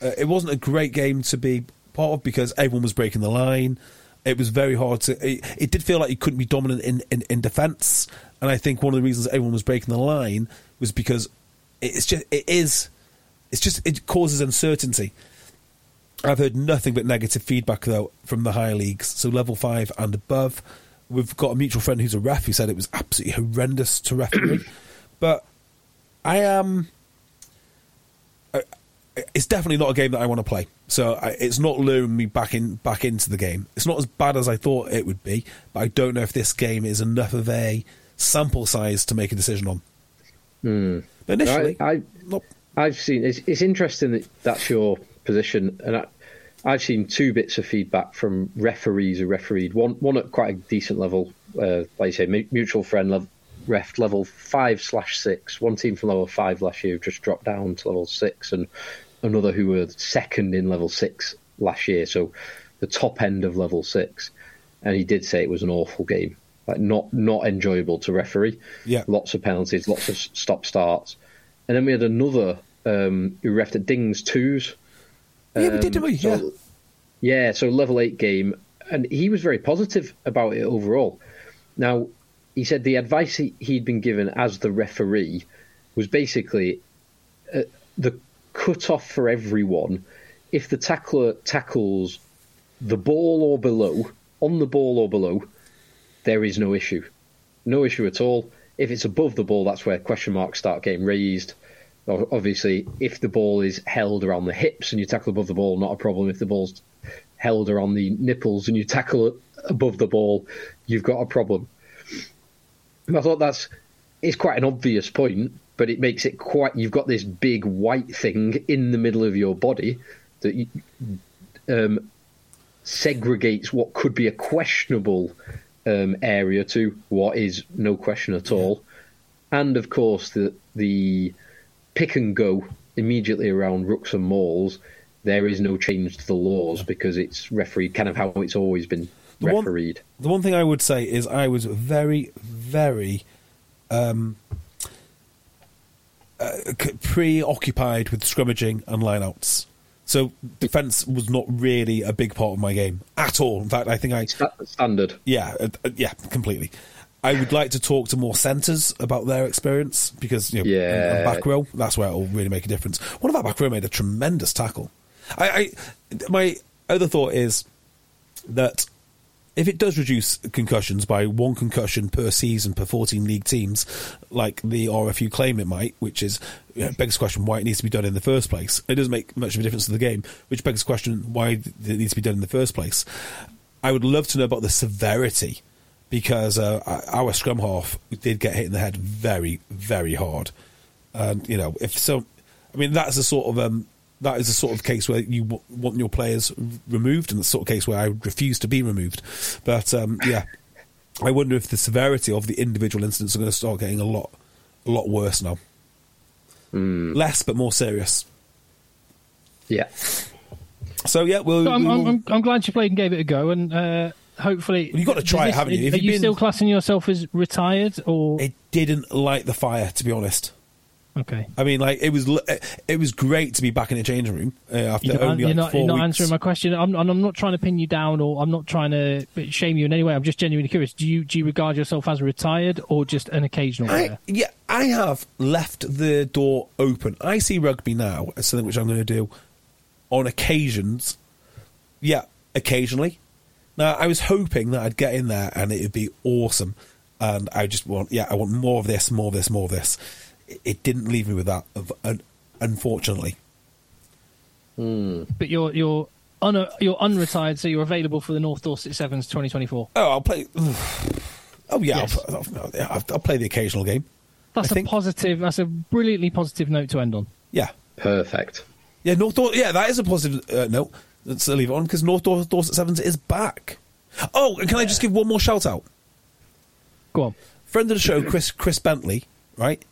Uh, it wasn't a great game to be part of because everyone was breaking the line. It was very hard to. It, it did feel like he couldn't be dominant in, in, in defence, and I think one of the reasons everyone was breaking the line was because it's just it is. It's just it causes uncertainty. I've heard nothing but negative feedback though from the higher leagues, so level five and above. We've got a mutual friend who's a ref who said it was absolutely horrendous to referee, [coughs] but I am. I- it's definitely not a game that I want to play. So I, it's not luring me back in back into the game. It's not as bad as I thought it would be, but I don't know if this game is enough of a sample size to make a decision on. But initially, I, I not- I've seen it's, it's interesting that that's your position, and I, I've seen two bits of feedback from referees who refereed one one at quite a decent level, uh, like you say, mutual friend level, ref level five slash six. One team from level five last year just dropped down to level six, and another who were second in level six last year, so the top end of level six. And he did say it was an awful game, like not not enjoyable to referee. Yeah. lots of penalties, lots of stop starts. And then we had another um, who refed at Dings twos. yeah, we did, didn't we? Um, So- Yeah. Yeah, so level eight game, and he was very positive about it overall. Now, he said the advice he, he'd been given as the referee was basically uh, the cut off for everyone. If the tackler tackles the ball or below, on the ball or below, there is no issue. No issue at all. If it's above the ball, that's where question marks start getting raised. Obviously, if the ball is held around the hips and you tackle above the ball, not a problem. If the ball's held around the nipples and you tackle above the ball, you've got a problem. And I thought that's it's quite an obvious point, but it makes it quite. You've got this big white thing in the middle of your body that you, um, segregates what could be a questionable um, area to what is no question at all, and of course the the pick and go immediately around rucks and mauls. There is no change to the laws because it's refereed kind of how it's always been The one- refereed. The one thing I would say is I was very, very um, uh, preoccupied with scrummaging and lineouts. So defence was not really a big part of my game at all. In fact, I think I Standard. yeah, uh, uh, yeah, completely. I would like to talk to more centres about their experience because you know, Yeah. and- and back row that's where it will really make a difference. One of our back row made a tremendous tackle. I, I my other thought is that if it does reduce concussions by one concussion per season per 14 league teams, like the RFU claim it might, which is you know, begs the question why it needs to be done in the first place. It doesn't make much of a difference to the game, which begs the question why it needs to be done in the first place. I would love to know about the severity because uh, our scrum half did get hit in the head very, very hard. And you know, if so, I mean that's a sort of um, that is a sort of case where you w- want your players removed, and the sort of case where I would refuse to be removed. But um, yeah, I wonder if the severity of the individual incidents are going to start getting a lot, a lot worse now. Less, but more serious. Yeah. So yeah, we'll. So I'm, we'll- I'm, I'm, I'm glad you played and gave it a go, and uh, hopefully Well, you've got to try Is it, haven't you? If Are you've you been- still classing yourself as retired, or it didn't light the fire, to be honest. Okay? I mean, like it was, it was great to be back in the changing room uh, after You don't- only you're not, 4 you're not answering my question. I'm, and I'm not trying to pin you down, or I'm not trying to shame you in any way. I'm just genuinely curious. Do you do you regard yourself as retired, or just an occasional I, player? yeah, I have left the door open. I see rugby now as something which I'm going to do on occasions. Yeah, occasionally. Now, I was hoping that I'd get in there and it would be awesome. And I just want, yeah, I want more of this, more of this, more of this. It, it didn't leave me with that, of, un, unfortunately. But you're you're un, you're unretired, so you're available for the North Dorset Sevens 2024. Oh, I'll play. [sighs] Oh, yeah, Yes. I'll, I'll, I'll, I'll play the occasional game. That's I a think- positive. That's a brilliantly positive note to end on. Yeah. Perfect. Yeah, North Dorset. Yeah, that is a positive uh, note. Let's leave it on because North Dor- Dorset Sevens is back. Oh, and can I just give one more shout out? Go on. Friend of the show, Chris Chris Bentley, right?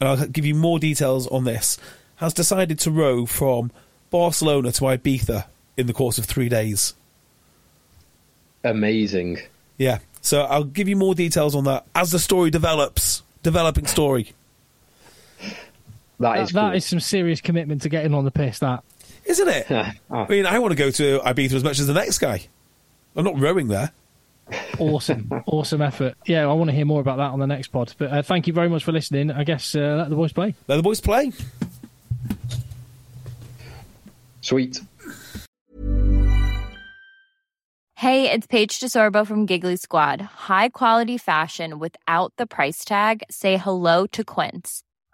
And I'll give you more details on this. Has decided to row from Barcelona to Ibiza in the course of three days. Amazing. Yeah, so I'll give you more details on that as the story develops. Developing story, That That, is that cool. is some serious commitment to getting on the piss. That isn't it? [laughs] Ah. I mean, I want to go to Ibiza as much as the next guy. I'm not rowing there. Awesome, [laughs] awesome effort. Yeah, I want to hear more about that on the next pod. But uh, thank you very much for listening. I guess uh, let the boys play. Let the boys play. Sweet. Hey, it's Paige DeSorbo from Giggly Squad. High quality fashion without the price tag. Say hello to Quince.